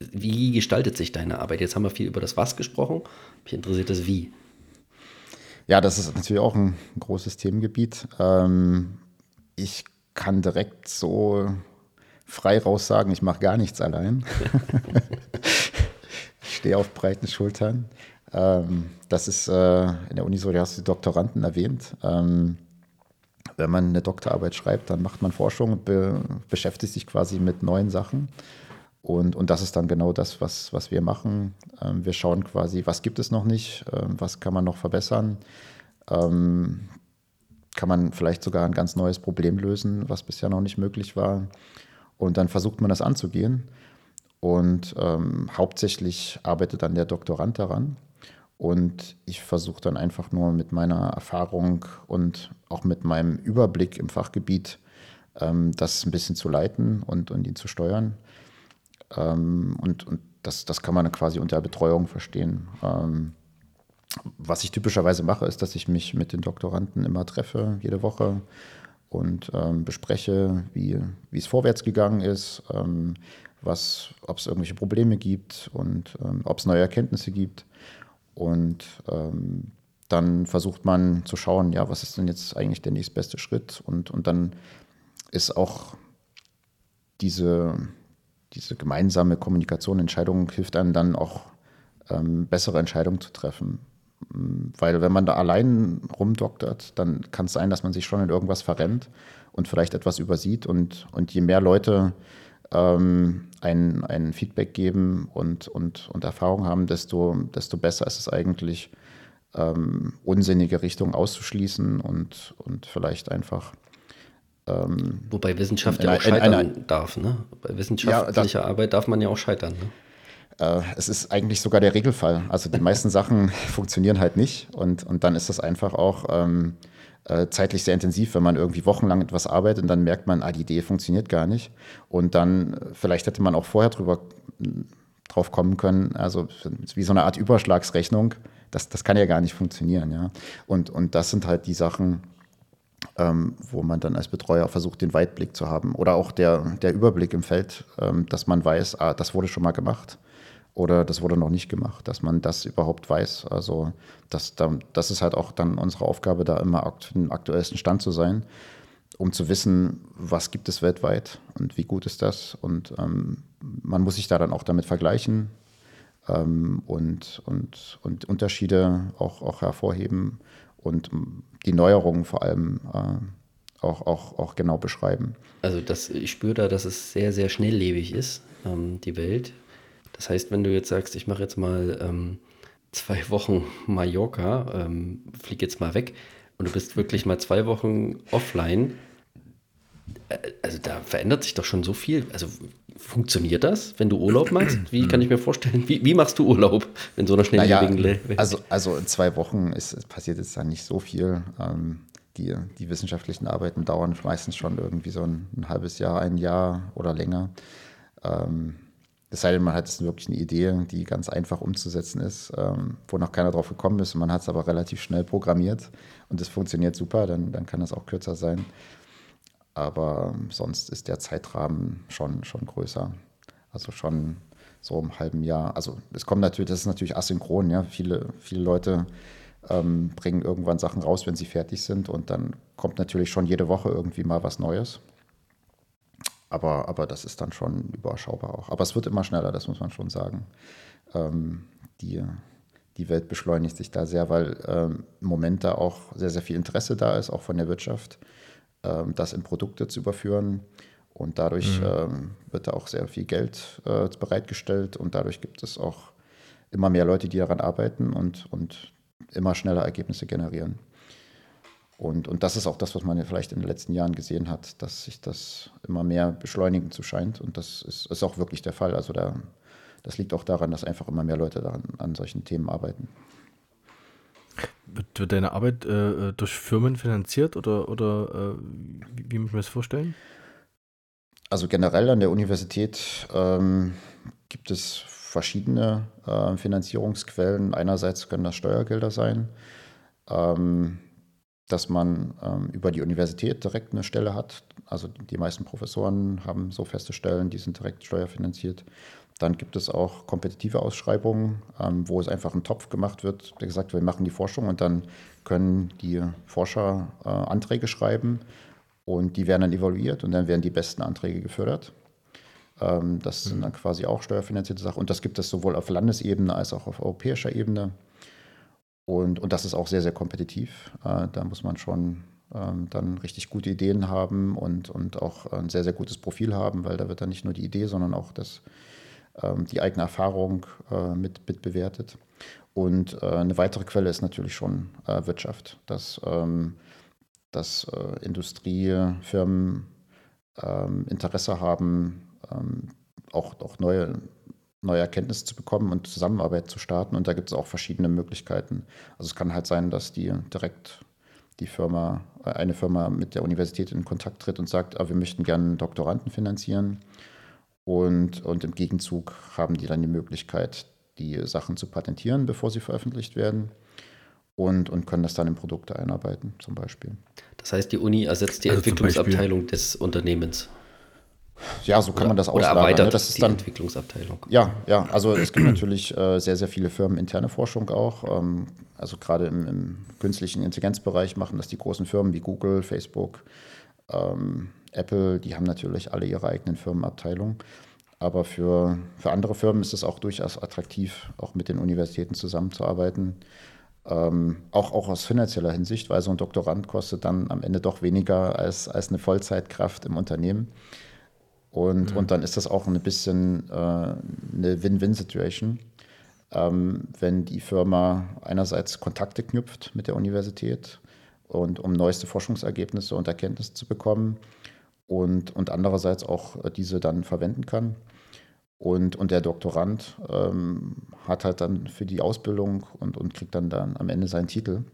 Speaker 1: wie gestaltet sich deine Arbeit? Jetzt haben wir viel über das Was gesprochen. Mich interessiert das Wie.
Speaker 3: Ja, das ist natürlich auch ein großes Themengebiet. Ähm, ich kann direkt so frei raus sagen, ich mache gar nichts allein. ich stehe auf breiten Schultern. Ähm, das ist äh, in der Uni so, du hast die Doktoranden erwähnt. Ähm, wenn man eine Doktorarbeit schreibt, dann macht man Forschung und be beschäftigt sich quasi mit neuen Sachen. Und, und das ist dann genau das, was, was wir machen. Ähm, wir schauen quasi, was gibt es noch nicht, ähm, was kann man noch verbessern. Ähm, kann man vielleicht sogar ein ganz neues Problem lösen, was bisher noch nicht möglich war. Und dann versucht man das anzugehen. Und ähm, hauptsächlich arbeitet dann der Doktorand daran. Und ich versuche dann einfach nur mit meiner Erfahrung und auch mit meinem Überblick im Fachgebiet ähm, das ein bisschen zu leiten und, und ihn zu steuern. Ähm, und und das, das kann man quasi unter Betreuung verstehen. Ähm, was ich typischerweise mache, ist, dass ich mich mit den Doktoranden immer treffe, jede Woche und ähm, bespreche, wie, es vorwärts gegangen ist, ähm, ob es irgendwelche Probleme gibt und ähm, ob es neue Erkenntnisse gibt. Und ähm, dann versucht man zu schauen, ja, was ist denn jetzt eigentlich der nächstbeste Schritt? Und, und dann ist auch diese, diese gemeinsame Kommunikation, Entscheidung hilft einem dann auch ähm, bessere Entscheidungen zu treffen. Weil wenn man da allein rumdoktert, dann kann es sein, dass man sich schon in irgendwas verrennt und vielleicht etwas übersieht. Und, und je mehr Leute ähm, ein, ein Feedback geben und, und, und Erfahrung haben, desto, desto besser ist es eigentlich, ähm, unsinnige Richtungen auszuschließen und, und vielleicht einfach.
Speaker 1: Ähm, Wobei Wissenschaft ja auch scheitern einer, darf. Ne? Bei wissenschaftlicher ja, da, Arbeit darf man ja auch scheitern. Ne?
Speaker 3: Äh, es ist eigentlich sogar der Regelfall. Also die meisten Sachen funktionieren halt nicht und, und dann ist das einfach auch ähm, äh, zeitlich sehr intensiv, wenn man irgendwie wochenlang etwas arbeitet und dann merkt man, ah, die Idee funktioniert gar nicht. Und dann, äh, vielleicht hätte man auch vorher drüber drauf kommen können, also wie so eine Art Überschlagsrechnung, das, das kann ja gar nicht funktionieren, ja. Und, und das sind halt die Sachen, ähm, wo man dann als Betreuer versucht, den Weitblick zu haben. Oder auch der, der Überblick im Feld, ähm, dass man weiß, ah, das wurde schon mal gemacht oder das wurde noch nicht gemacht, dass man das überhaupt weiß. Also das, das ist halt auch dann unsere Aufgabe, da immer im aktuellsten Stand zu sein, um zu wissen, was gibt es weltweit und wie gut ist das. Und ähm, man muss sich da dann auch damit vergleichen ähm, und, und, und Unterschiede auch, auch hervorheben und die Neuerungen vor allem äh, auch, auch, auch genau beschreiben.
Speaker 1: Also das, ich spüre da, dass es sehr, sehr schnelllebig ist, ähm, die Welt. Das heißt, wenn du jetzt sagst, ich mache jetzt mal ähm, zwei Wochen Mallorca, ähm, flieg jetzt mal weg und du bist wirklich mal zwei Wochen offline, äh, also da verändert sich doch schon so viel. Also funktioniert das, wenn du Urlaub machst? Wie kann ich mir vorstellen? Wie, wie machst du Urlaub in so einer schnelllebigen naja,
Speaker 3: Welt? Also, also in zwei Wochen ist, passiert jetzt da nicht so viel. Ähm, die, die wissenschaftlichen Arbeiten dauern meistens schon irgendwie so ein, ein halbes Jahr, ein Jahr oder länger. Ähm, es sei denn, man hat jetzt wirklich eine Idee, die ganz einfach umzusetzen ist, ähm, wo noch keiner drauf gekommen ist und man hat es aber relativ schnell programmiert und es funktioniert super, dann, dann kann das auch kürzer sein. Aber ähm, sonst ist der Zeitrahmen schon, schon größer. Also schon so im halben Jahr. Also es kommt natürlich, das ist natürlich asynchron, ja. Viele, viele Leute ähm, bringen irgendwann Sachen raus, wenn sie fertig sind und dann kommt natürlich schon jede Woche irgendwie mal was Neues. Aber, aber das ist dann schon überschaubar auch. Aber es wird immer schneller, das muss man schon sagen. Ähm, die, die Welt beschleunigt sich da sehr, weil ähm, im Moment da auch sehr, sehr viel Interesse da ist, auch von der Wirtschaft, das in Produkte zu überführen. Und dadurch mhm. ähm, wird da auch sehr viel Geld äh, bereitgestellt und dadurch gibt es auch immer mehr Leute, die daran arbeiten und, und immer schneller Ergebnisse generieren. Und, und das ist auch das, was man vielleicht in den letzten Jahren gesehen hat, dass sich das immer mehr beschleunigen zu scheint. Und das ist, ist auch wirklich der Fall. Also da, das liegt auch daran, dass einfach immer mehr Leute daran, an solchen Themen arbeiten.
Speaker 2: Wird, deine Arbeit äh, durch Firmen finanziert oder, oder äh, wie, wie muss man das vorstellen?
Speaker 3: Also generell an der Universität ähm, gibt es verschiedene äh, Finanzierungsquellen. Einerseits können das Steuergelder sein. Ähm, dass man ähm, über die Universität direkt eine Stelle hat. Also die meisten Professoren haben so feste Stellen, die sind direkt steuerfinanziert. Dann gibt es auch kompetitive Ausschreibungen, ähm, wo es einfach ein Topf gemacht wird, der gesagt, wir machen die Forschung und dann können die Forscher äh, Anträge schreiben und die werden dann evaluiert und dann werden die besten Anträge gefördert. Ähm, das sind dann quasi auch steuerfinanzierte Sachen. Und das gibt es sowohl auf Landesebene als auch auf europäischer Ebene. Und, und das ist auch sehr, sehr kompetitiv. Äh, da muss man schon ähm, dann richtig gute Ideen haben und, und auch ein sehr, sehr gutes Profil haben, weil da wird dann nicht nur die Idee, sondern auch das, die eigene Erfahrung äh, mit, mit bewertet. Und äh, eine weitere Quelle ist natürlich schon äh, Wirtschaft, dass, ähm, dass Industriefirmen ähm, Interesse haben, ähm, auch, auch neue, neue Erkenntnisse zu bekommen und Zusammenarbeit zu starten. Und da gibt es auch verschiedene Möglichkeiten. Also es kann halt sein, dass die direkt die Firma, eine Firma mit der Universität in Kontakt tritt und sagt, ah, wir möchten gerne Doktoranden finanzieren. Und, und im Gegenzug haben die dann die Möglichkeit, die Sachen zu patentieren, bevor sie veröffentlicht werden. Und, und können das dann in Produkte einarbeiten, zum Beispiel.
Speaker 1: Das heißt, die Uni ersetzt die also Entwicklungsabteilung des Unternehmens.
Speaker 3: Ja, so kann oder, man das auslagern.
Speaker 1: Oder erweitert
Speaker 3: ne? das
Speaker 1: ist die dann, Entwicklungsabteilung.
Speaker 3: Ja, ja, also es gibt natürlich äh, sehr, sehr viele Firmen interne Forschung auch. Ähm, also gerade im, im, künstlichen Intelligenzbereich machen das die großen Firmen wie Google, Facebook, ähm, Apple, die haben natürlich alle ihre eigenen Firmenabteilungen. Aber für, für andere Firmen ist es auch durchaus attraktiv, auch mit den Universitäten zusammenzuarbeiten. Ähm, auch, auch aus finanzieller Hinsicht, weil so ein Doktorand kostet dann am Ende doch weniger als, als eine Vollzeitkraft im Unternehmen. Und, mhm. und dann ist das auch ein bisschen äh, eine Win-Win-Situation, ähm, wenn die Firma einerseits Kontakte knüpft mit der Universität und um neueste Forschungsergebnisse und Erkenntnisse zu bekommen und, und andererseits auch äh, diese dann verwenden kann. Und, und der Doktorand ähm, hat halt dann für die Ausbildung und, und kriegt dann, dann am Ende seinen Titel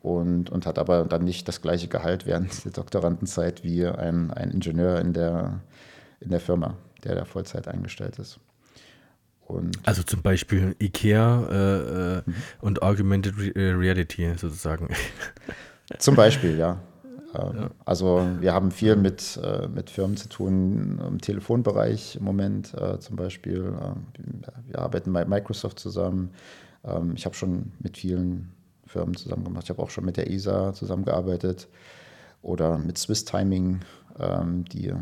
Speaker 3: und, und hat aber dann nicht das gleiche Gehalt während der Doktorandenzeit wie ein, ein Ingenieur in der, in der Firma, der da Vollzeit eingestellt ist.
Speaker 2: Und also zum Beispiel IKEA äh, äh, mhm. und Augmented äh, Reality sozusagen.
Speaker 3: Zum Beispiel, ja. Ähm, also wir haben viel mit, äh, mit Firmen zu tun im Telefonbereich im Moment äh, zum Beispiel. Äh, wir arbeiten mit Microsoft zusammen. Ähm, ich habe schon mit vielen Firmen zusammen gemacht. Ich habe auch schon mit der ESA zusammengearbeitet oder mit Swiss Timing, ähm, die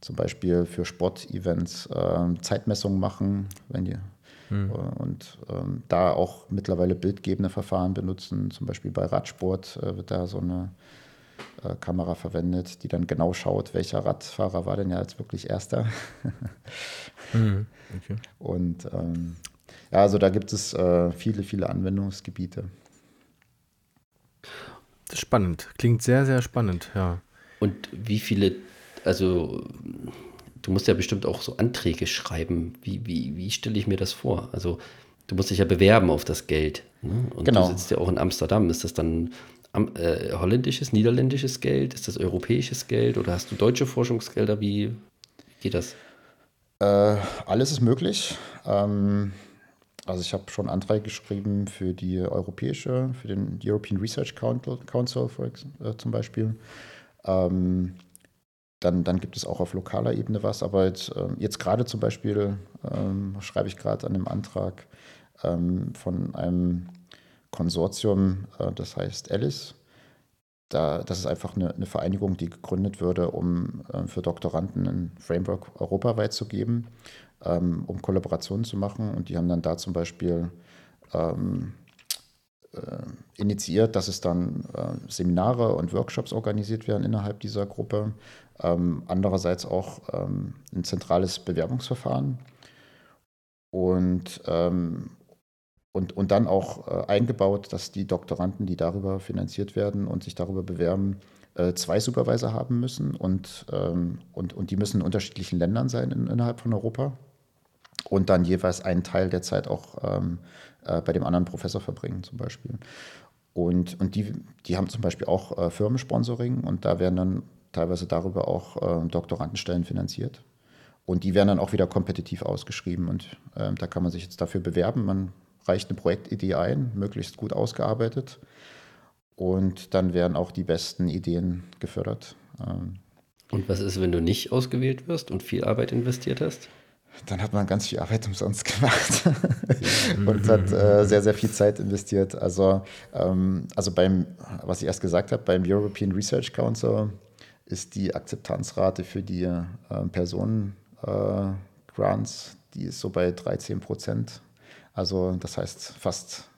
Speaker 3: zum Beispiel für Sportevents Zeitmessungen machen, wenn die hm. Und ähm, da auch mittlerweile bildgebende Verfahren benutzen. Zum Beispiel bei Radsport äh, wird da so eine Kamera verwendet, die dann genau schaut, welcher Radfahrer war denn ja jetzt wirklich erster. mhm, okay. Und ähm, ja, also da gibt es äh, viele, viele Anwendungsgebiete.
Speaker 2: Das ist spannend. Klingt sehr, sehr spannend, ja.
Speaker 1: Und wie viele, also du musst ja bestimmt auch so Anträge schreiben. Wie, wie, wie stelle ich mir das vor? Also du musst dich ja bewerben auf das Geld. Ne? Und genau. du sitzt ja auch in Amsterdam. Ist das dann äh, holländisches, niederländisches Geld? Ist das europäisches Geld oder hast du deutsche Forschungsgelder? Wie geht das?
Speaker 3: Äh, alles ist möglich. Ähm, also ich habe schon Anträge geschrieben für die europäische, für den European Research Council äh, zum Beispiel. Ähm, dann, dann gibt es auch auf lokaler Ebene was, aber jetzt, äh, jetzt gerade zum Beispiel ähm, schreibe ich gerade an einem Antrag ähm, von einem Konsortium, äh, das heißt Alice. Da, das ist einfach eine, eine Vereinigung, die gegründet würde, um äh, für Doktoranden ein Framework europaweit zu geben, ähm, um Kollaborationen zu machen. Und die haben dann da zum Beispiel ähm, äh, initiiert, dass es dann Seminare und Workshops organisiert werden innerhalb dieser Gruppe. Ähm, andererseits auch ein zentrales Bewerbungsverfahren. Und, und, und dann auch äh, eingebaut, dass die Doktoranden, die darüber finanziert werden und sich darüber bewerben, äh, zwei Supervisor haben müssen und, ähm, und, und die müssen in unterschiedlichen Ländern sein in, innerhalb von Europa und dann jeweils einen Teil der Zeit auch ähm, äh, bei dem anderen Professor verbringen zum Beispiel. Und, und die, die haben zum Beispiel auch äh, Firmensponsoring und da werden dann teilweise darüber auch äh, Doktorandenstellen finanziert. Und die werden dann auch wieder kompetitiv ausgeschrieben und äh, da kann man sich jetzt dafür bewerben. Man reicht eine Projektidee ein, möglichst gut ausgearbeitet. Und dann werden auch die besten Ideen gefördert. Ähm,
Speaker 1: und was ist, wenn du nicht ausgewählt wirst und viel Arbeit investiert hast?
Speaker 3: Dann hat man ganz viel Arbeit umsonst gemacht und hat äh, sehr, sehr viel Zeit investiert. Also, ähm, also beim, was ich erst gesagt habe, beim European Research Council ist die Akzeptanzrate für die äh, Personen äh, die ist so bei 13 Prozent. Also das heißt, fast,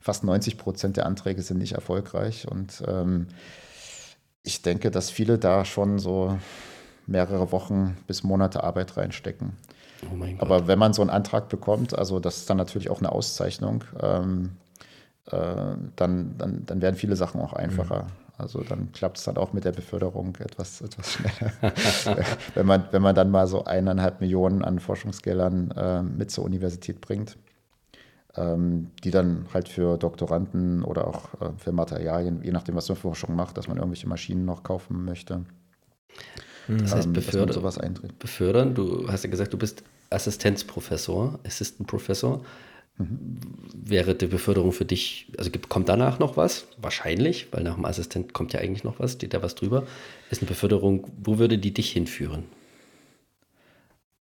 Speaker 3: fast 90 Prozent der Anträge sind nicht erfolgreich. Und ähm, ich denke, dass viele da schon so mehrere Wochen bis Monate Arbeit reinstecken. Oh Aber wenn man so einen Antrag bekommt, also das ist dann natürlich auch eine Auszeichnung, ähm, äh, dann, dann, dann werden viele Sachen auch einfacher. Mhm. Also dann klappt es dann auch mit der Beförderung etwas, etwas schneller. wenn, man, wenn man dann mal so eineinhalb Millionen an Forschungsgeldern äh, mit zur Universität bringt, die dann halt für Doktoranden oder auch äh, für Materialien, je nachdem, was man Forschung macht, dass man irgendwelche Maschinen noch kaufen möchte.
Speaker 1: Mhm. Das heißt, ähm, befördern, sowas befördern, du hast ja gesagt, du bist Assistenzprofessor, Assistant Professor. Mhm. Wäre die Beförderung für dich, also kommt danach noch was? Wahrscheinlich, weil nach dem Assistent kommt ja eigentlich noch was, steht da was drüber. Ist eine Beförderung, wo würde die dich hinführen?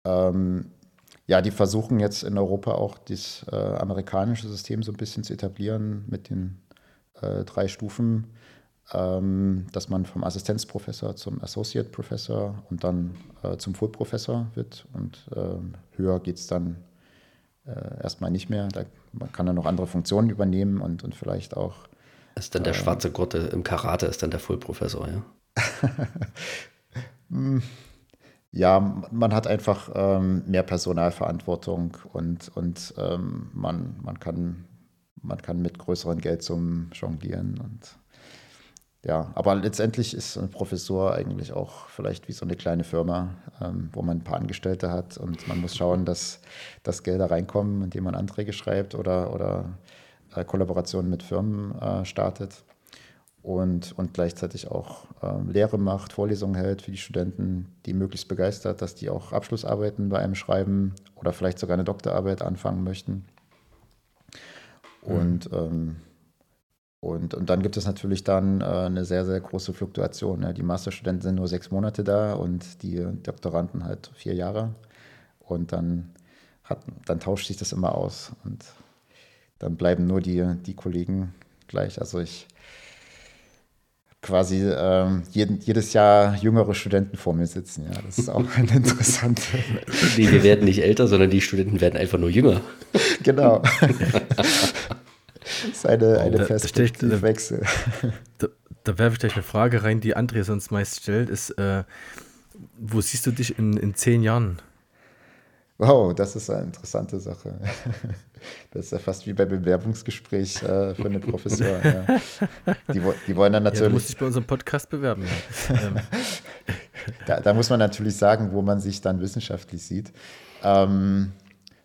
Speaker 3: Ähm, ja, die versuchen jetzt in Europa auch das äh, amerikanische System so ein bisschen zu etablieren mit den äh, drei Stufen, ähm, dass man vom Assistenzprofessor zum Associate Professor und dann äh, zum Full Professor wird und ähm, höher geht es dann äh, erstmal nicht mehr. Da, man kann dann noch andere Funktionen übernehmen und, und vielleicht auch.
Speaker 1: Ist dann der äh, schwarze Gott im Karate, ist dann der Full Professor, ja?
Speaker 3: Ja, man hat einfach ähm, mehr Personalverantwortung und, und ähm, man, man, kann, man kann mit größeren Geldsummen jonglieren. Und ja, aber letztendlich ist ein Professor eigentlich auch vielleicht wie so eine kleine Firma, ähm, wo man ein paar Angestellte hat und man muss schauen, dass, dass Gelder reinkommen, indem man Anträge schreibt oder, oder äh, Kollaborationen mit Firmen äh, startet und, und gleichzeitig auch äh, Lehre macht, Vorlesungen hält für die Studenten, die möglichst begeistert, dass die auch Abschlussarbeiten bei einem schreiben oder vielleicht sogar eine Doktorarbeit anfangen möchten. Und, mhm. ähm, und, und dann gibt es natürlich dann äh, eine sehr, sehr große Fluktuation. Ne? Die Masterstudenten sind nur sechs Monate da und die Doktoranden halt vier Jahre. Und dann, hat, dann tauscht sich das immer aus. Und dann bleiben nur die, die Kollegen gleich. Also ich quasi ähm, jeden, jedes Jahr jüngere Studenten vor mir sitzen. Ja, das ist auch eine interessante.
Speaker 1: Nee, wir werden nicht älter, sondern die Studenten werden einfach nur jünger.
Speaker 3: Genau. das ist eine, eine Perspektivwechsel.
Speaker 2: Da, da werfe ich gleich eine Frage rein, die André sonst meist stellt, ist, äh, wo siehst du dich in, in zehn Jahren?
Speaker 3: Wow, das ist eine interessante Sache. Das ist ja fast wie bei Bewerbungsgespräch äh, für eine Professor. Ja. Die, die, wollen dann natürlich. Ja, du
Speaker 2: musst dich bei unserem Podcast bewerben. Ja.
Speaker 3: Da, da, muss man natürlich sagen, wo man sich dann wissenschaftlich sieht. Ähm,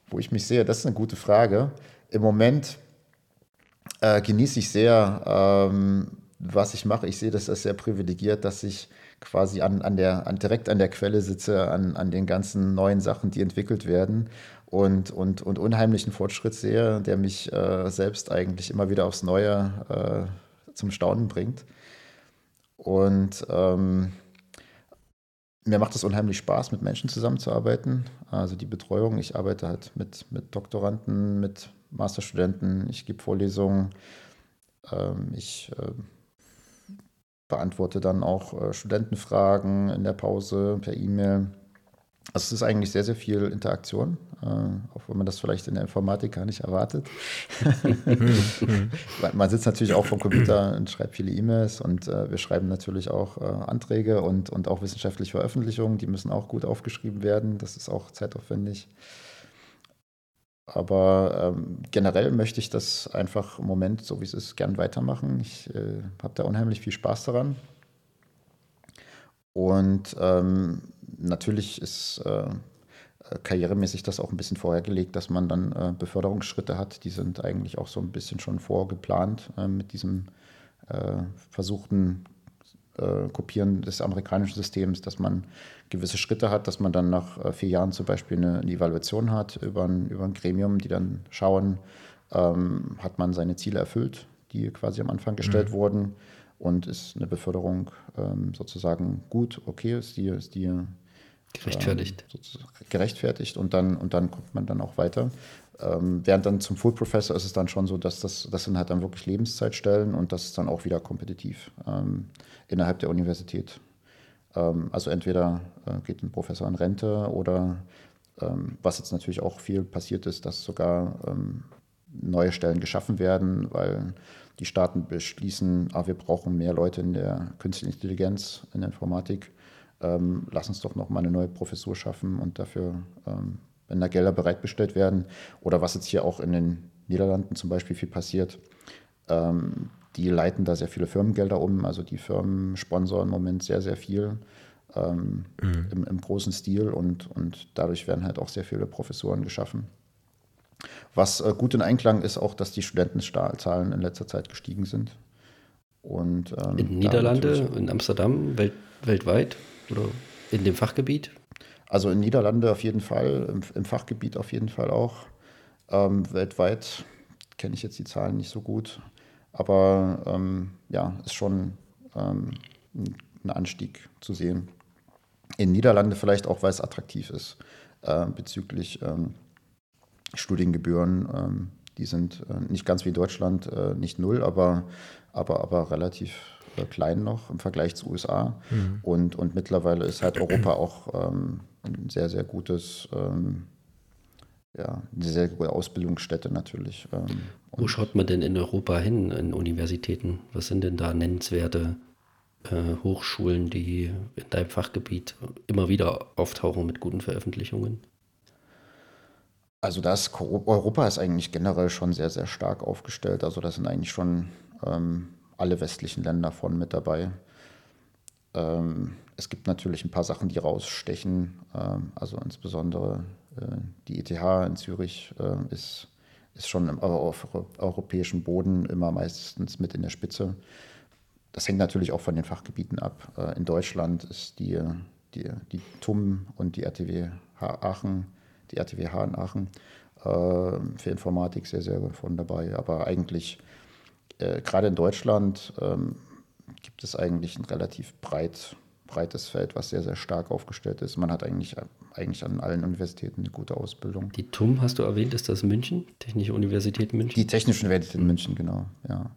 Speaker 3: wo ich mich sehe, das ist eine gute Frage. Im Moment äh, genieße ich sehr, ähm, was ich mache. Ich sehe das als sehr privilegiert, dass ich quasi an, an der, an, direkt an der Quelle sitze, an, an den ganzen neuen Sachen, die entwickelt werden und, und, und unheimlichen Fortschritt sehe, der mich äh, selbst eigentlich immer wieder aufs Neue äh, zum Staunen bringt. Und ähm, mir macht es unheimlich Spaß, mit Menschen zusammenzuarbeiten. Also die Betreuung, ich arbeite halt mit, mit Doktoranden, mit Masterstudenten, ich gebe Vorlesungen, ähm, ich äh, beantworte dann auch äh, Studentenfragen in der Pause per E-Mail. Also es ist eigentlich sehr, sehr viel Interaktion, äh, auch wenn man das vielleicht in der Informatik gar nicht erwartet. man sitzt natürlich auch vom Computer und schreibt viele E-Mails und äh, wir schreiben natürlich auch äh, Anträge und, und auch wissenschaftliche Veröffentlichungen, die müssen auch gut aufgeschrieben werden. Das ist auch zeitaufwendig. Aber ähm, generell möchte ich das einfach im Moment, so wie es ist, gern weitermachen. Ich äh, habe da unheimlich viel Spaß daran. Und ähm, natürlich ist äh, karrieremäßig das auch ein bisschen vorhergelegt, dass man dann äh, Beförderungsschritte hat. Die sind eigentlich auch so ein bisschen schon vorgeplant äh, mit diesem äh, versuchten äh, Kopieren des amerikanischen Systems, dass man gewisse Schritte hat, dass man dann nach äh, vier Jahren zum Beispiel eine, eine Evaluation hat über ein, über ein Gremium, die dann schauen, ähm, hat man seine Ziele erfüllt, die quasi am Anfang gestellt mhm. wurden und ist eine Beförderung ähm, sozusagen gut, okay, ist die, ist die
Speaker 1: gerechtfertigt.
Speaker 3: Ähm, gerechtfertigt und dann, und dann kommt man dann auch weiter. Ähm, während dann zum Full Professor ist es dann schon so, dass das, das sind halt dann wirklich Lebenszeitstellen und das ist dann auch wieder kompetitiv ähm, innerhalb der Universität. Ähm, also entweder äh, geht ein Professor in Rente oder ähm, was jetzt natürlich auch viel passiert ist, dass sogar neue Stellen geschaffen werden, weil die Staaten beschließen, ah, wir brauchen mehr Leute in der künstlichen Intelligenz, in der Informatik. Ähm, lass uns doch noch mal eine neue Professur schaffen und dafür, ähm, wenn da Gelder bereitgestellt werden. Oder was jetzt hier auch in den Niederlanden zum Beispiel viel passiert, ähm, die leiten da sehr viele Firmengelder um. Also die Firmen sponsoren im Moment sehr, sehr viel ähm, mhm. im, im, großen Stil und, und dadurch werden halt auch sehr viele Professuren geschaffen. Was äh, gut in Einklang ist auch, dass die Studentenzahlen in letzter Zeit gestiegen sind.
Speaker 1: Und, ähm, in Niederlande, in Amsterdam, welt, weltweit oder in dem Fachgebiet?
Speaker 3: Also in Niederlande auf jeden Fall, im, im Fachgebiet auf jeden Fall auch. Ähm, weltweit kenne ich jetzt die Zahlen nicht so gut. Aber ähm, ja, ist schon ähm, ein Anstieg zu sehen. In Niederlande vielleicht auch, weil es attraktiv ist äh, bezüglich ähm, Studiengebühren. Ähm, die sind äh, nicht ganz wie Deutschland, äh, nicht null, aber, aber, aber relativ äh, klein noch im Vergleich zu USA. Mhm. Und, und mittlerweile ist halt Europa auch ähm, ein sehr, sehr gutes ähm, ja, eine sehr gute Ausbildungsstätte natürlich. Ähm,
Speaker 1: Wo schaut man denn in Europa hin, in Universitäten? Was sind denn da nennenswerte äh, Hochschulen, die in deinem Fachgebiet immer wieder auftauchen mit guten Veröffentlichungen?
Speaker 3: Also das Europa ist eigentlich generell schon sehr, sehr stark aufgestellt. Also da sind eigentlich schon ähm, alle westlichen Länder von mit dabei. Ähm, es gibt natürlich ein paar Sachen, die rausstechen. Ähm, also insbesondere äh, die ETH in Zürich äh, ist, ist schon auf europäischem Boden immer meistens mit in der Spitze. Das hängt natürlich auch von den Fachgebieten ab. Äh, in Deutschland ist die, die, die TUM und die RTW Aachen, die RTWH in Aachen für Informatik sehr, sehr von dabei. Aber eigentlich, gerade in Deutschland, ähm, gibt es eigentlich ein relativ breit breites Feld, was sehr, sehr stark aufgestellt ist. Man hat eigentlich, eigentlich an allen Universitäten eine gute Ausbildung.
Speaker 1: Die TUM hast du erwähnt, ist das München? Technische Universität München?
Speaker 3: Die Technische Universität in München, genau, ja.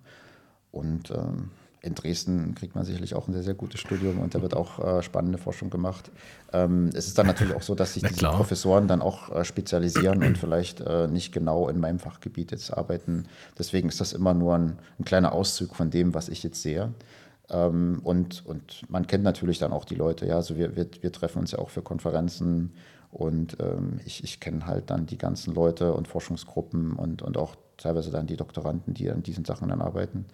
Speaker 3: Und ähm, in Dresden kriegt man sicherlich auch ein sehr, sehr gutes Studium und da wird auch äh, spannende Forschung gemacht. Ähm, es ist dann natürlich auch so, dass sich diese Professoren dann auch äh, spezialisieren und vielleicht äh, nicht genau in meinem Fachgebiet jetzt arbeiten. Deswegen ist das immer nur ein, ein kleiner Auszug von dem, was ich jetzt sehe. Ähm, und, und man kennt natürlich dann auch die Leute, ja, also wir, wir, wir treffen uns ja auch für Konferenzen und ähm, ich, ich kenne halt dann die ganzen Leute und Forschungsgruppen und, und auch teilweise dann die Doktoranden, die an diesen Sachen dann arbeiten.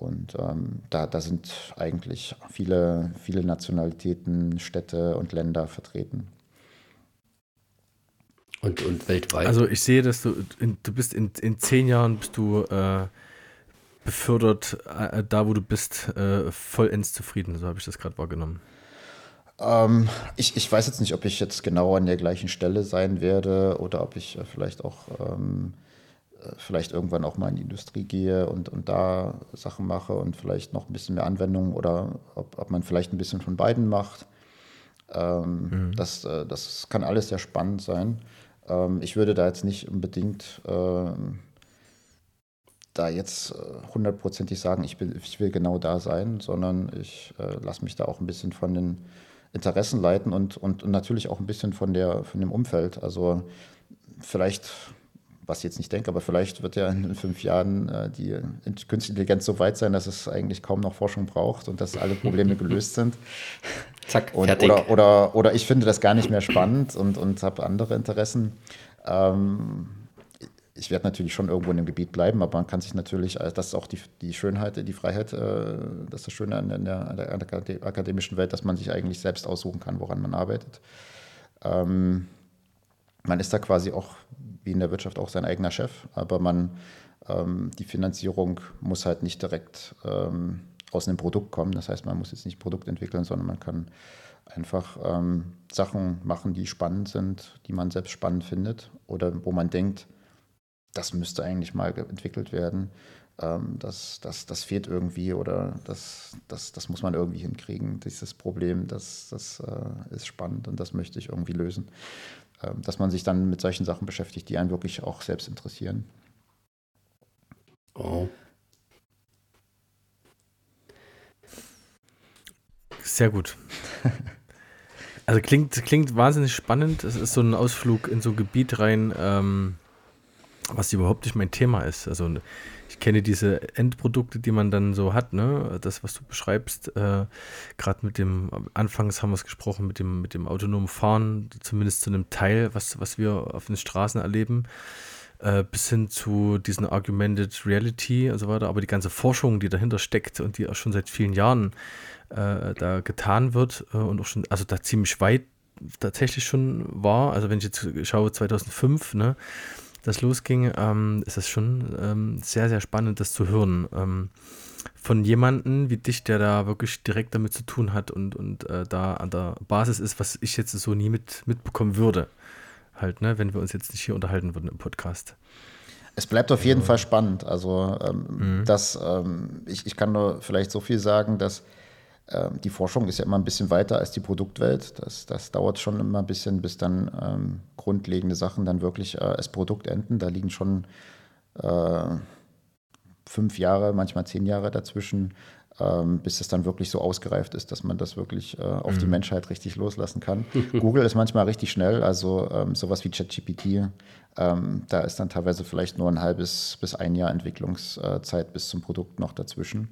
Speaker 3: Und ähm, da, da sind eigentlich viele, viele Nationalitäten, Städte und Länder vertreten.
Speaker 1: Und, und weltweit?
Speaker 2: Also ich sehe, dass du, in, du bist in, in zehn Jahren bist du äh, befördert, äh, da wo du bist, äh, vollends zufrieden. So habe ich das gerade wahrgenommen.
Speaker 3: Ähm, ich, ich weiß jetzt nicht, ob ich jetzt genau an der gleichen Stelle sein werde oder ob ich äh, vielleicht auch ähm, äh, vielleicht irgendwann auch mal in die Industrie gehe und, und da Sachen mache und vielleicht noch ein bisschen mehr Anwendung oder ob, ob man vielleicht ein bisschen von beiden macht. Ähm, mhm. das, äh, das kann alles sehr spannend sein. Ähm, ich würde da jetzt nicht unbedingt ähm, da jetzt äh, hundertprozentig sagen, ich, bin, ich will genau da sein, sondern ich äh, lasse mich da auch ein bisschen von den Interessen leiten und, und, und natürlich auch ein bisschen von, der, von dem Umfeld. Also vielleicht, was ich jetzt nicht denke, aber vielleicht wird ja in fünf Jahren äh, die künstliche Intelligenz so weit sein, dass es eigentlich kaum noch Forschung braucht und dass alle Probleme gelöst sind.
Speaker 1: Zack,
Speaker 3: und, fertig. Oder, oder, oder ich finde das gar nicht mehr spannend und, und habe andere Interessen. Ähm, ich werde natürlich schon irgendwo in dem Gebiet bleiben, aber man kann sich natürlich, äh, das ist auch die, die Schönheit, die Freiheit, äh, das ist das Schöne an, der, an der akademischen Welt, dass man sich eigentlich selbst aussuchen kann, woran man arbeitet. Ähm, man ist da quasi auch, wie in der Wirtschaft, auch sein eigener Chef, aber man, ähm, die Finanzierung muss halt nicht direkt ähm, aus einem Produkt kommen. Das heißt, man muss jetzt nicht Produkt entwickeln, sondern man kann einfach ähm, Sachen machen, die spannend sind, die man selbst spannend findet oder wo man denkt, das müsste eigentlich mal entwickelt werden. Ähm, das, das, das fehlt irgendwie oder das, das, das muss man irgendwie hinkriegen. Dieses Problem, das, das äh, ist spannend und das möchte ich irgendwie lösen. Ähm, dass man sich dann mit solchen Sachen beschäftigt, die einen wirklich auch selbst interessieren.
Speaker 2: Oh. Sehr gut. Also klingt, klingt wahnsinnig spannend. Es ist so ein Ausflug in so ein Gebiet rein, ähm, was überhaupt nicht mein Thema ist. Also ich kenne diese Endprodukte, die man dann so hat, ne? Das, was du beschreibst, äh, gerade mit dem, anfangs haben wir es gesprochen, mit dem, mit dem autonomen Fahren, zumindest zu einem Teil, was, was wir auf den Straßen erleben, äh, bis hin zu diesen Argumented Reality und so weiter. Aber die ganze Forschung, die dahinter steckt und die auch schon seit vielen Jahren äh, da getan wird äh, und auch schon, also da ziemlich weit tatsächlich schon war. Also wenn ich jetzt schaue, 2005, ne? Das losging, ähm, ist es schon ähm, sehr, sehr spannend, das zu hören. Ähm, von jemandem wie dich, der da wirklich direkt damit zu tun hat und, und äh, da an der Basis ist, was ich jetzt so nie mit, mitbekommen würde. Halt, ne, wenn wir uns jetzt nicht hier unterhalten würden im Podcast.
Speaker 3: Es bleibt auf jeden also, Fall spannend. Also, ähm, mhm. das, ähm, ich, ich kann nur vielleicht so viel sagen, dass ähm, die Forschung ist ja immer ein bisschen weiter als die Produktwelt. Das, das dauert schon immer ein bisschen, bis dann ähm, grundlegende Sachen dann wirklich äh, als Produkt enden. Da liegen schon äh, fünf Jahre, manchmal zehn Jahre dazwischen, ähm, bis es dann wirklich so ausgereift ist, dass man das wirklich äh, auf mhm. die Menschheit richtig loslassen kann. Google ist manchmal richtig schnell, also ähm, sowas wie ChatGPT, ähm, da ist dann teilweise vielleicht nur ein halbes bis ein Jahr Entwicklungszeit bis zum Produkt noch dazwischen.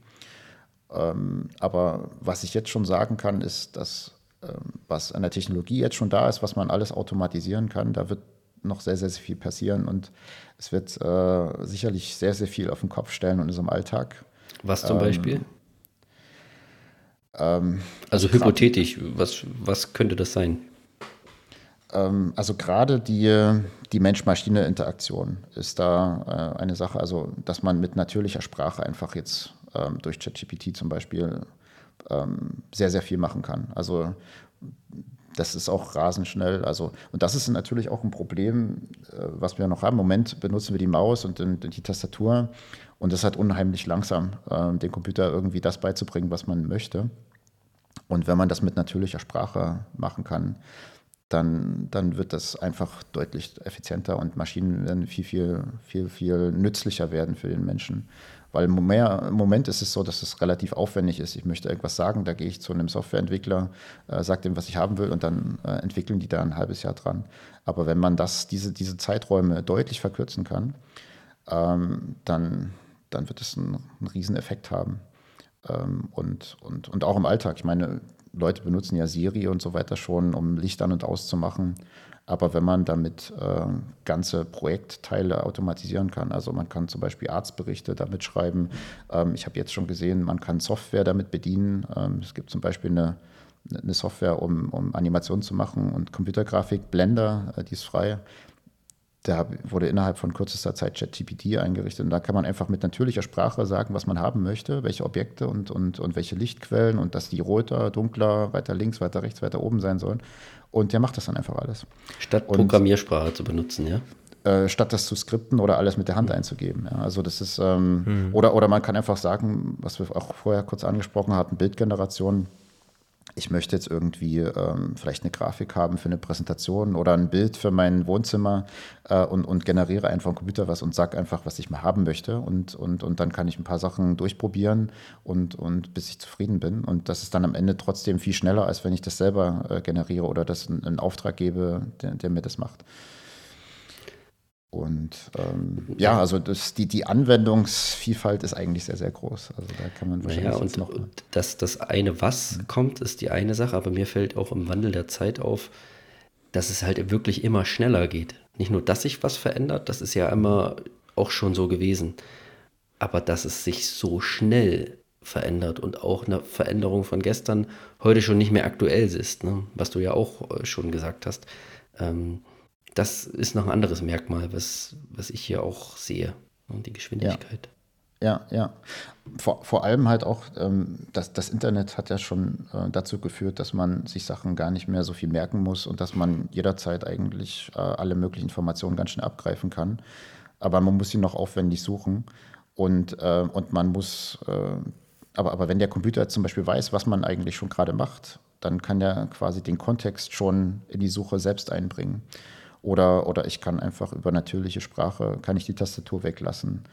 Speaker 3: Ähm, aber was ich jetzt schon sagen kann, ist, dass ähm, was an der Technologie jetzt schon da ist, was man alles automatisieren kann, da wird noch sehr, sehr, sehr viel passieren und es wird äh, sicherlich sehr, sehr viel auf den Kopf stellen in unserem Alltag.
Speaker 1: Was zum ähm, Beispiel? Ähm, also hypothetisch, was, was könnte das sein?
Speaker 3: Ähm, also gerade die, die Mensch-Maschine-Interaktion ist da äh, eine Sache, also dass man mit natürlicher Sprache einfach jetzt ähm, durch ChatGPT zum Beispiel ähm, sehr, sehr viel machen kann. Also das ist auch rasend schnell. Also, und das ist natürlich auch ein Problem, äh, was wir noch haben. Im Moment benutzen wir die Maus und die Tastatur und das ist halt unheimlich langsam, äh, dem Computer irgendwie das beizubringen, was man möchte. Und wenn man das mit natürlicher Sprache machen kann, dann, dann wird das einfach deutlich effizienter und Maschinen werden viel, viel, viel, viel nützlicher werden für den Menschen. Weil im Moment ist es so, dass es relativ aufwendig ist. Ich möchte irgendwas sagen, da gehe ich zu einem Softwareentwickler, äh, sage dem, was ich haben will und dann äh, entwickeln die da ein halbes Jahr dran. Aber wenn man das, diese, diese Zeiträume deutlich verkürzen kann, ähm, dann, dann wird es einen, einen Rieseneffekt haben. Ähm, und, und, und auch im Alltag. Ich meine, Leute benutzen ja Siri und so weiter schon, um Licht an und auszumachen. Aber wenn man damit äh, ganze Projektteile automatisieren kann, also man kann zum Beispiel Arztberichte damit schreiben. Ähm, ich habe jetzt schon gesehen, man kann Software damit bedienen. Ähm, es gibt zum Beispiel eine, eine Software, um, um Animationen zu machen und Computergrafik, Blender, äh, die ist frei. Da wurde innerhalb von kürzester Zeit ChatGPT eingerichtet. Und da kann man einfach mit natürlicher Sprache sagen, was man haben möchte, welche Objekte und, und, und welche Lichtquellen und dass die roter, dunkler, weiter links, weiter rechts, weiter oben sein sollen. Und der macht das dann einfach alles.
Speaker 1: Statt Programmiersprache und, zu benutzen, ja?
Speaker 3: Äh, statt das zu skripten oder alles mit der Hand einzugeben. Ja. Also das ist, ähm, hm. oder, oder man kann einfach sagen, was wir auch vorher kurz angesprochen hatten, Bildgeneration ich möchte jetzt irgendwie ähm, vielleicht eine Grafik haben für eine Präsentation oder ein Bild für mein Wohnzimmer äh, und, und generiere einfach am Computer was und sage einfach, was ich mal haben möchte. Und, und, und dann kann ich ein paar Sachen durchprobieren und, und bis ich zufrieden bin. Und das ist dann am Ende trotzdem viel schneller, als wenn ich das selber äh, generiere oder das einen Auftrag gebe, der, der mir das macht. Und ähm, ja, also das, die, die Anwendungsvielfalt ist eigentlich sehr, sehr groß. Also da kann man wahrscheinlich
Speaker 1: naja, und,
Speaker 3: noch.
Speaker 1: Und dass das eine was mhm. kommt, ist die eine Sache, aber mir fällt auch im Wandel der Zeit auf, dass es halt wirklich immer schneller geht. Nicht nur, dass sich was verändert, das ist ja immer auch schon so gewesen, aber dass es sich so schnell verändert und auch eine Veränderung von gestern heute schon nicht mehr aktuell ist, ne? was du ja auch äh, schon gesagt hast. Ähm, das ist noch ein anderes Merkmal, was, was ich hier auch sehe, ne, die Geschwindigkeit.
Speaker 3: Ja, ja. ja. Vor, vor allem halt auch, ähm, das, das Internet hat ja schon äh, dazu geführt, dass man sich Sachen gar nicht mehr so viel merken muss und dass man jederzeit eigentlich äh, alle möglichen Informationen ganz schnell abgreifen kann. Aber man muss sie noch aufwendig suchen und, äh, und man muss, äh, aber, aber wenn der Computer zum Beispiel weiß, was man eigentlich schon gerade macht, dann kann er quasi den Kontext schon in die Suche selbst einbringen. Oder, oder ich kann einfach über natürliche Sprache, kann ich die Tastatur weglassen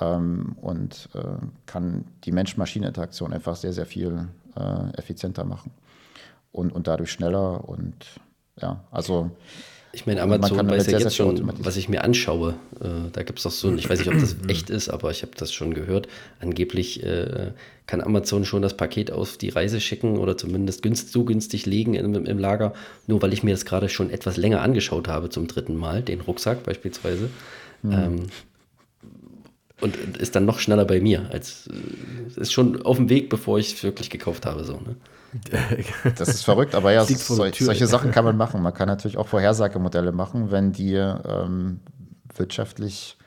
Speaker 3: ähm, und äh, kann die Mensch-Maschinen-Interaktion einfach sehr, sehr viel äh, effizienter machen. Und, und dadurch schneller und ja, also
Speaker 1: ich meine, Amazon weiß ja jetzt schon, was ich mir anschaue. Äh, da gibt es doch so, ich weiß nicht, ob das echt ist, aber ich habe das schon gehört. Angeblich äh, kann Amazon schon das Paket auf die Reise schicken oder zumindest günst, so günstig legen im, im, Lager, nur weil ich mir das gerade schon etwas länger angeschaut habe zum dritten Mal, den Rucksack beispielsweise. Mhm. Ähm, und ist dann noch schneller bei mir. Als äh, ist schon auf dem Weg, bevor ich es wirklich gekauft habe. So, ne?
Speaker 3: Das ist verrückt, aber ja, sol solche Sachen kann man machen. Man kann natürlich auch Vorhersagemodelle machen, wenn die ähm, wirtschaftlich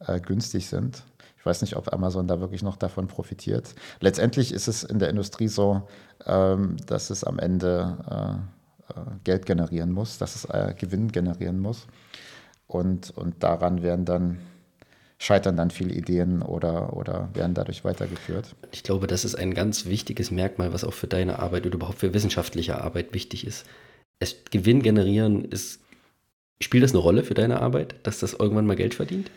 Speaker 3: äh, günstig sind. Ich weiß nicht, ob Amazon da wirklich noch davon profitiert. Letztendlich ist es in der Industrie so, ähm, dass es am Ende äh, äh, Geld generieren muss, dass es äh, Gewinn generieren muss. Und, und daran werden dann scheitern dann viele Ideen oder, oder werden dadurch weitergeführt.
Speaker 1: Ich glaube, das ist ein ganz wichtiges Merkmal, was auch für deine Arbeit oder überhaupt für wissenschaftliche Arbeit wichtig ist. Es, Gewinn generieren ist, spielt das eine Rolle für deine Arbeit, dass das irgendwann mal Geld verdient?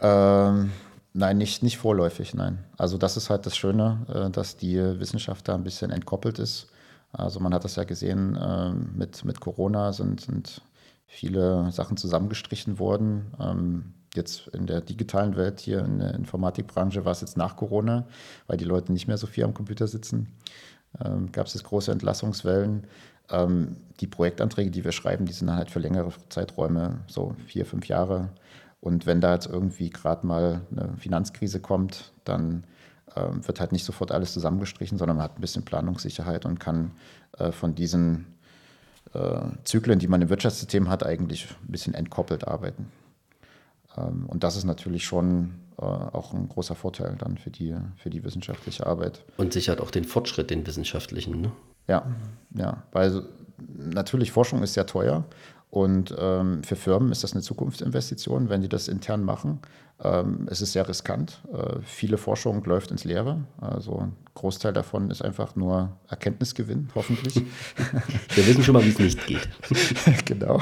Speaker 3: Ähm, nein, nicht, nicht vorläufig, nein. Also das ist halt das Schöne, äh, dass die Wissenschaft da ein bisschen entkoppelt ist. Also man hat das ja gesehen, äh, mit, mit Corona sind, sind viele Sachen zusammengestrichen worden. Jetzt in der digitalen Welt hier in der Informatikbranche war es jetzt nach Corona, weil die Leute nicht mehr so viel am Computer sitzen, ähm, gab es jetzt große Entlassungswellen. Ähm, die Projektanträge, die wir schreiben, die sind halt für längere Zeiträume, so vier, fünf Jahre. Und wenn da jetzt irgendwie gerade mal eine Finanzkrise kommt, dann ähm, wird halt nicht sofort alles zusammengestrichen, sondern man hat ein bisschen Planungssicherheit und kann äh, von diesen äh, Zyklen, die man im Wirtschaftssystem hat, eigentlich ein bisschen entkoppelt arbeiten. Ähm, und das ist natürlich schon äh, auch ein großer Vorteil dann für die, für die wissenschaftliche Arbeit.
Speaker 1: Und sichert auch den Fortschritt, den wissenschaftlichen, ne?
Speaker 3: Ja, ja, weil natürlich Forschung ist sehr teuer und ähm, für Firmen ist das eine Zukunftsinvestition, wenn die das intern machen. Ähm, es ist sehr riskant. Äh, viele Forschung läuft ins Leere. Also ein Großteil davon ist einfach nur Erkenntnisgewinn, hoffentlich.
Speaker 1: Wir wissen schon mal, wie es nicht geht.
Speaker 3: genau.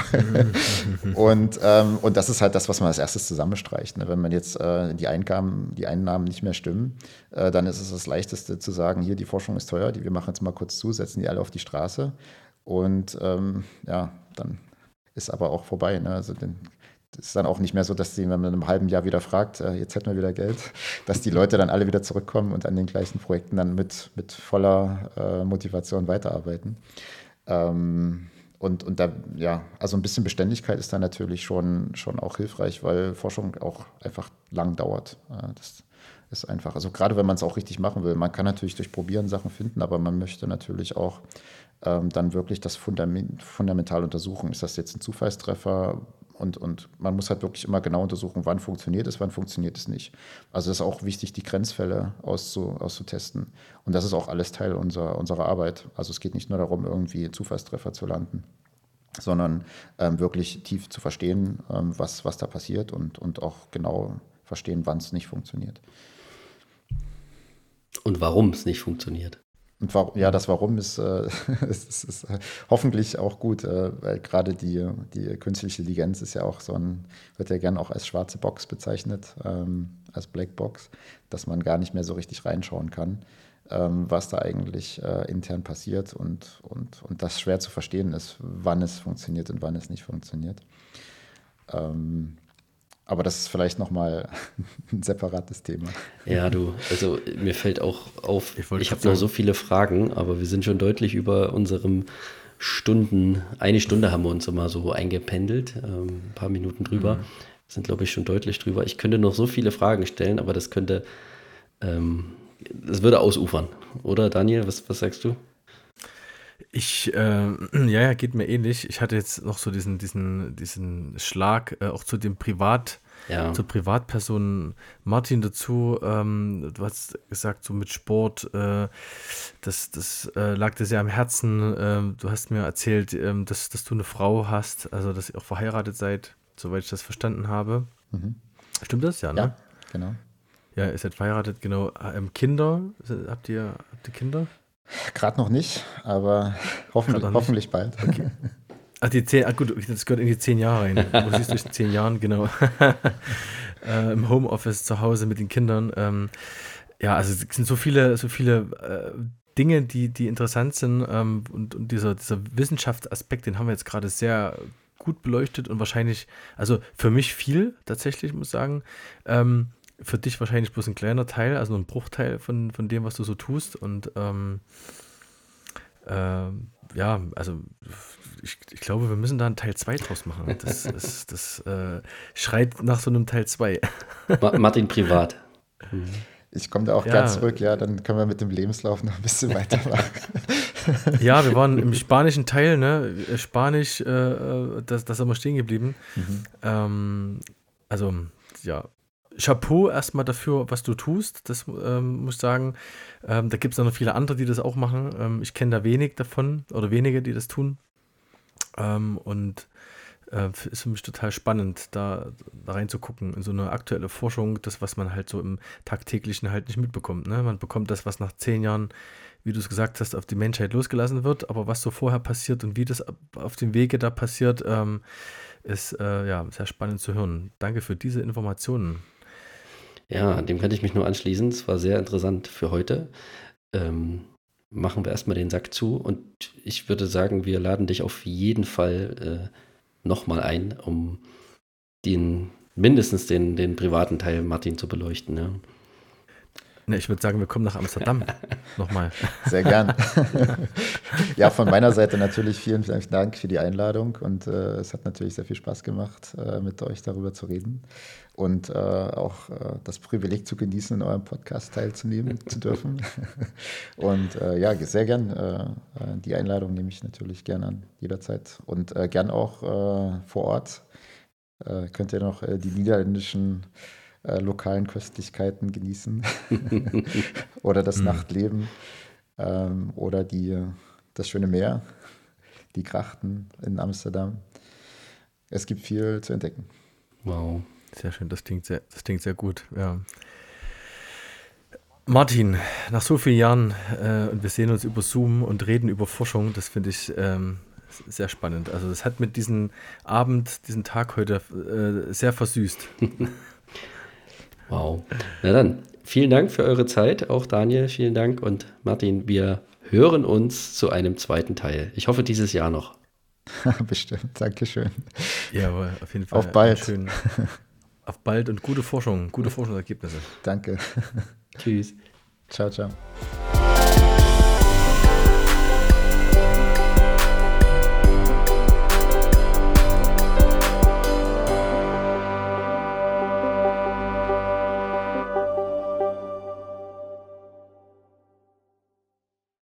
Speaker 3: und, ähm, und das ist halt das, was man als erstes zusammenstreicht. Ne? Wenn man jetzt äh, die, Eingaben, die Einnahmen nicht mehr stimmen, äh, dann ist es das Leichteste zu sagen, hier, die Forschung ist teuer, die, wir machen jetzt mal kurz zu, setzen die alle auf die Straße. Und ähm, ja, dann ist aber auch vorbei. Ne? Also den, ist dann auch nicht mehr so, dass sie, wenn man in einem halben Jahr wieder fragt, äh, jetzt hätten wir wieder Geld, dass die Leute dann alle wieder zurückkommen und an den gleichen Projekten dann mit, mit voller äh, Motivation weiterarbeiten. Ähm, und, und da, ja, also ein bisschen Beständigkeit ist da natürlich schon, schon auch hilfreich, weil Forschung auch einfach lang dauert. Äh, das ist einfach, also gerade wenn man es auch richtig machen will, man kann natürlich durch Probieren Sachen finden, aber man möchte natürlich auch ähm, dann wirklich das Fundament, fundamental untersuchen. Ist das jetzt ein Zufallstreffer? Und, und man muss halt wirklich immer genau untersuchen, wann funktioniert es, wann funktioniert es nicht. Also es ist auch wichtig, die Grenzfälle auszu, auszutesten. Und das ist auch alles Teil unserer, unserer Arbeit. Also es geht nicht nur darum, irgendwie Zufallstreffer zu landen, sondern ähm, wirklich tief zu verstehen, ähm, was, was da passiert und, und auch genau verstehen, wann es nicht funktioniert.
Speaker 1: Und warum es nicht funktioniert.
Speaker 3: Und warum, ja, das Warum ist, äh, ist, ist, ist, hoffentlich auch gut, äh, weil gerade die, die künstliche Intelligenz ist ja auch so ein, wird ja gern auch als schwarze Box bezeichnet, ähm, als Blackbox, dass man gar nicht mehr so richtig reinschauen kann, ähm, was da eigentlich äh, intern passiert und, und, und das schwer zu verstehen ist, wann es funktioniert und wann es nicht funktioniert. Ähm, aber das ist vielleicht nochmal ein separates Thema.
Speaker 1: Ja, du, also mir fällt auch auf, ich, ich habe noch so viele Fragen, aber wir sind schon deutlich über unserem Stunden, eine Stunde haben wir uns immer so eingependelt, ähm, ein paar Minuten drüber. Mhm. Sind, glaube ich, schon deutlich drüber. Ich könnte noch so viele Fragen stellen, aber das könnte, ähm, das würde ausufern. Oder Daniel, was, was sagst du?
Speaker 2: Ich, äh, ja, ja, geht mir ähnlich. Ich hatte jetzt noch so diesen, diesen, diesen Schlag äh, auch zu dem Privat, ja. zur Privatperson Martin dazu. Ähm, du hast gesagt, so mit Sport, äh, das, das äh, lag dir sehr am Herzen. Ähm, du hast mir erzählt, ähm, dass, dass du eine Frau hast, also dass ihr auch verheiratet seid, soweit ich das verstanden habe. Mhm. Stimmt das? Ja, ne?
Speaker 3: Ja, genau.
Speaker 2: Ja, ihr seid verheiratet, genau. Ähm, Kinder, habt ihr, habt ihr Kinder?
Speaker 3: Gerade noch nicht, aber hoffentlich, nicht. hoffentlich bald. Okay.
Speaker 2: Ach, die zehn, ah, gut, das gehört in die zehn Jahre rein. Du siehst durch zehn Jahren, genau. äh, Im Homeoffice zu Hause mit den Kindern. Ähm, ja, also es sind so viele, so viele äh, Dinge, die, die interessant sind ähm, und, und dieser, dieser Wissenschaftsaspekt, den haben wir jetzt gerade sehr gut beleuchtet und wahrscheinlich, also für mich viel tatsächlich, muss ich sagen. Ähm, für dich wahrscheinlich bloß ein kleiner Teil, also ein Bruchteil von, von dem, was du so tust. Und ähm, äh, ja, also ich, ich, glaube, wir müssen da einen Teil 2 draus machen. Das, das, das äh, schreit nach so einem Teil 2.
Speaker 1: Martin privat.
Speaker 3: Mhm. Ich komme da auch ja. ganz zurück, ja, dann können wir mit dem Lebenslauf noch ein bisschen weitermachen.
Speaker 2: ja, wir waren im spanischen Teil, ne? Spanisch, äh, äh das, das sind wir stehen geblieben. Mhm. Ähm, also, ja, Chapeau erstmal dafür, was du tust. Das ähm, muss ich sagen. Ähm, da gibt es noch viele andere, die das auch machen. Ähm, ich kenne da wenig davon oder wenige, die das tun. Ähm, und äh, ist für mich total spannend, da, da reinzugucken in so eine aktuelle Forschung, das, was man halt so im tagtäglichen halt nicht mitbekommt. Ne? Man bekommt das, was nach zehn Jahren, wie du es gesagt hast, auf die Menschheit losgelassen wird, aber was so vorher passiert und wie das auf dem Wege da passiert, ähm, ist äh, ja sehr spannend zu hören. Danke für diese Informationen.
Speaker 1: Ja, dem kann ich mich nur anschließen. Es war sehr interessant für heute. Ähm, machen wir erstmal den Sack zu und ich würde sagen, wir laden dich auf jeden Fall äh, nochmal ein, um den, mindestens den, den privaten Teil Martin zu beleuchten. Ja.
Speaker 2: Ne, ich würde sagen, wir kommen nach Amsterdam nochmal.
Speaker 3: Sehr gern. ja, von meiner Seite natürlich vielen, vielen Dank für die Einladung und äh, es hat natürlich sehr viel Spaß gemacht, äh, mit euch darüber zu reden und äh, auch äh, das Privileg zu genießen, in eurem Podcast teilzunehmen zu dürfen. und äh, ja, sehr gern. Äh, die Einladung nehme ich natürlich gern an, jederzeit und gern auch vor Ort. könnt ihr noch die niederländischen äh, lokalen Köstlichkeiten genießen oder das mhm. Nachtleben ähm, oder die, das schöne Meer, die Krachten in Amsterdam. Es gibt viel zu entdecken.
Speaker 2: Wow. Sehr schön, das klingt sehr, das klingt sehr gut, ja. Martin, nach so vielen Jahren äh, und wir sehen uns über Zoom und reden über Forschung, das finde ich ähm, sehr spannend. Also das hat mit diesem Abend, diesen Tag heute äh, sehr versüßt.
Speaker 1: Wow. Na dann, vielen Dank für eure Zeit. Auch Daniel, vielen Dank. Und Martin, wir hören uns zu einem zweiten Teil. Ich hoffe, dieses Jahr noch.
Speaker 3: Bestimmt. Dankeschön.
Speaker 2: Jawohl, auf jeden Fall.
Speaker 3: Auf bald. Schön.
Speaker 2: Auf bald und gute Forschung, gute Forschungsergebnisse.
Speaker 3: Danke.
Speaker 1: Tschüss.
Speaker 3: Ciao, ciao.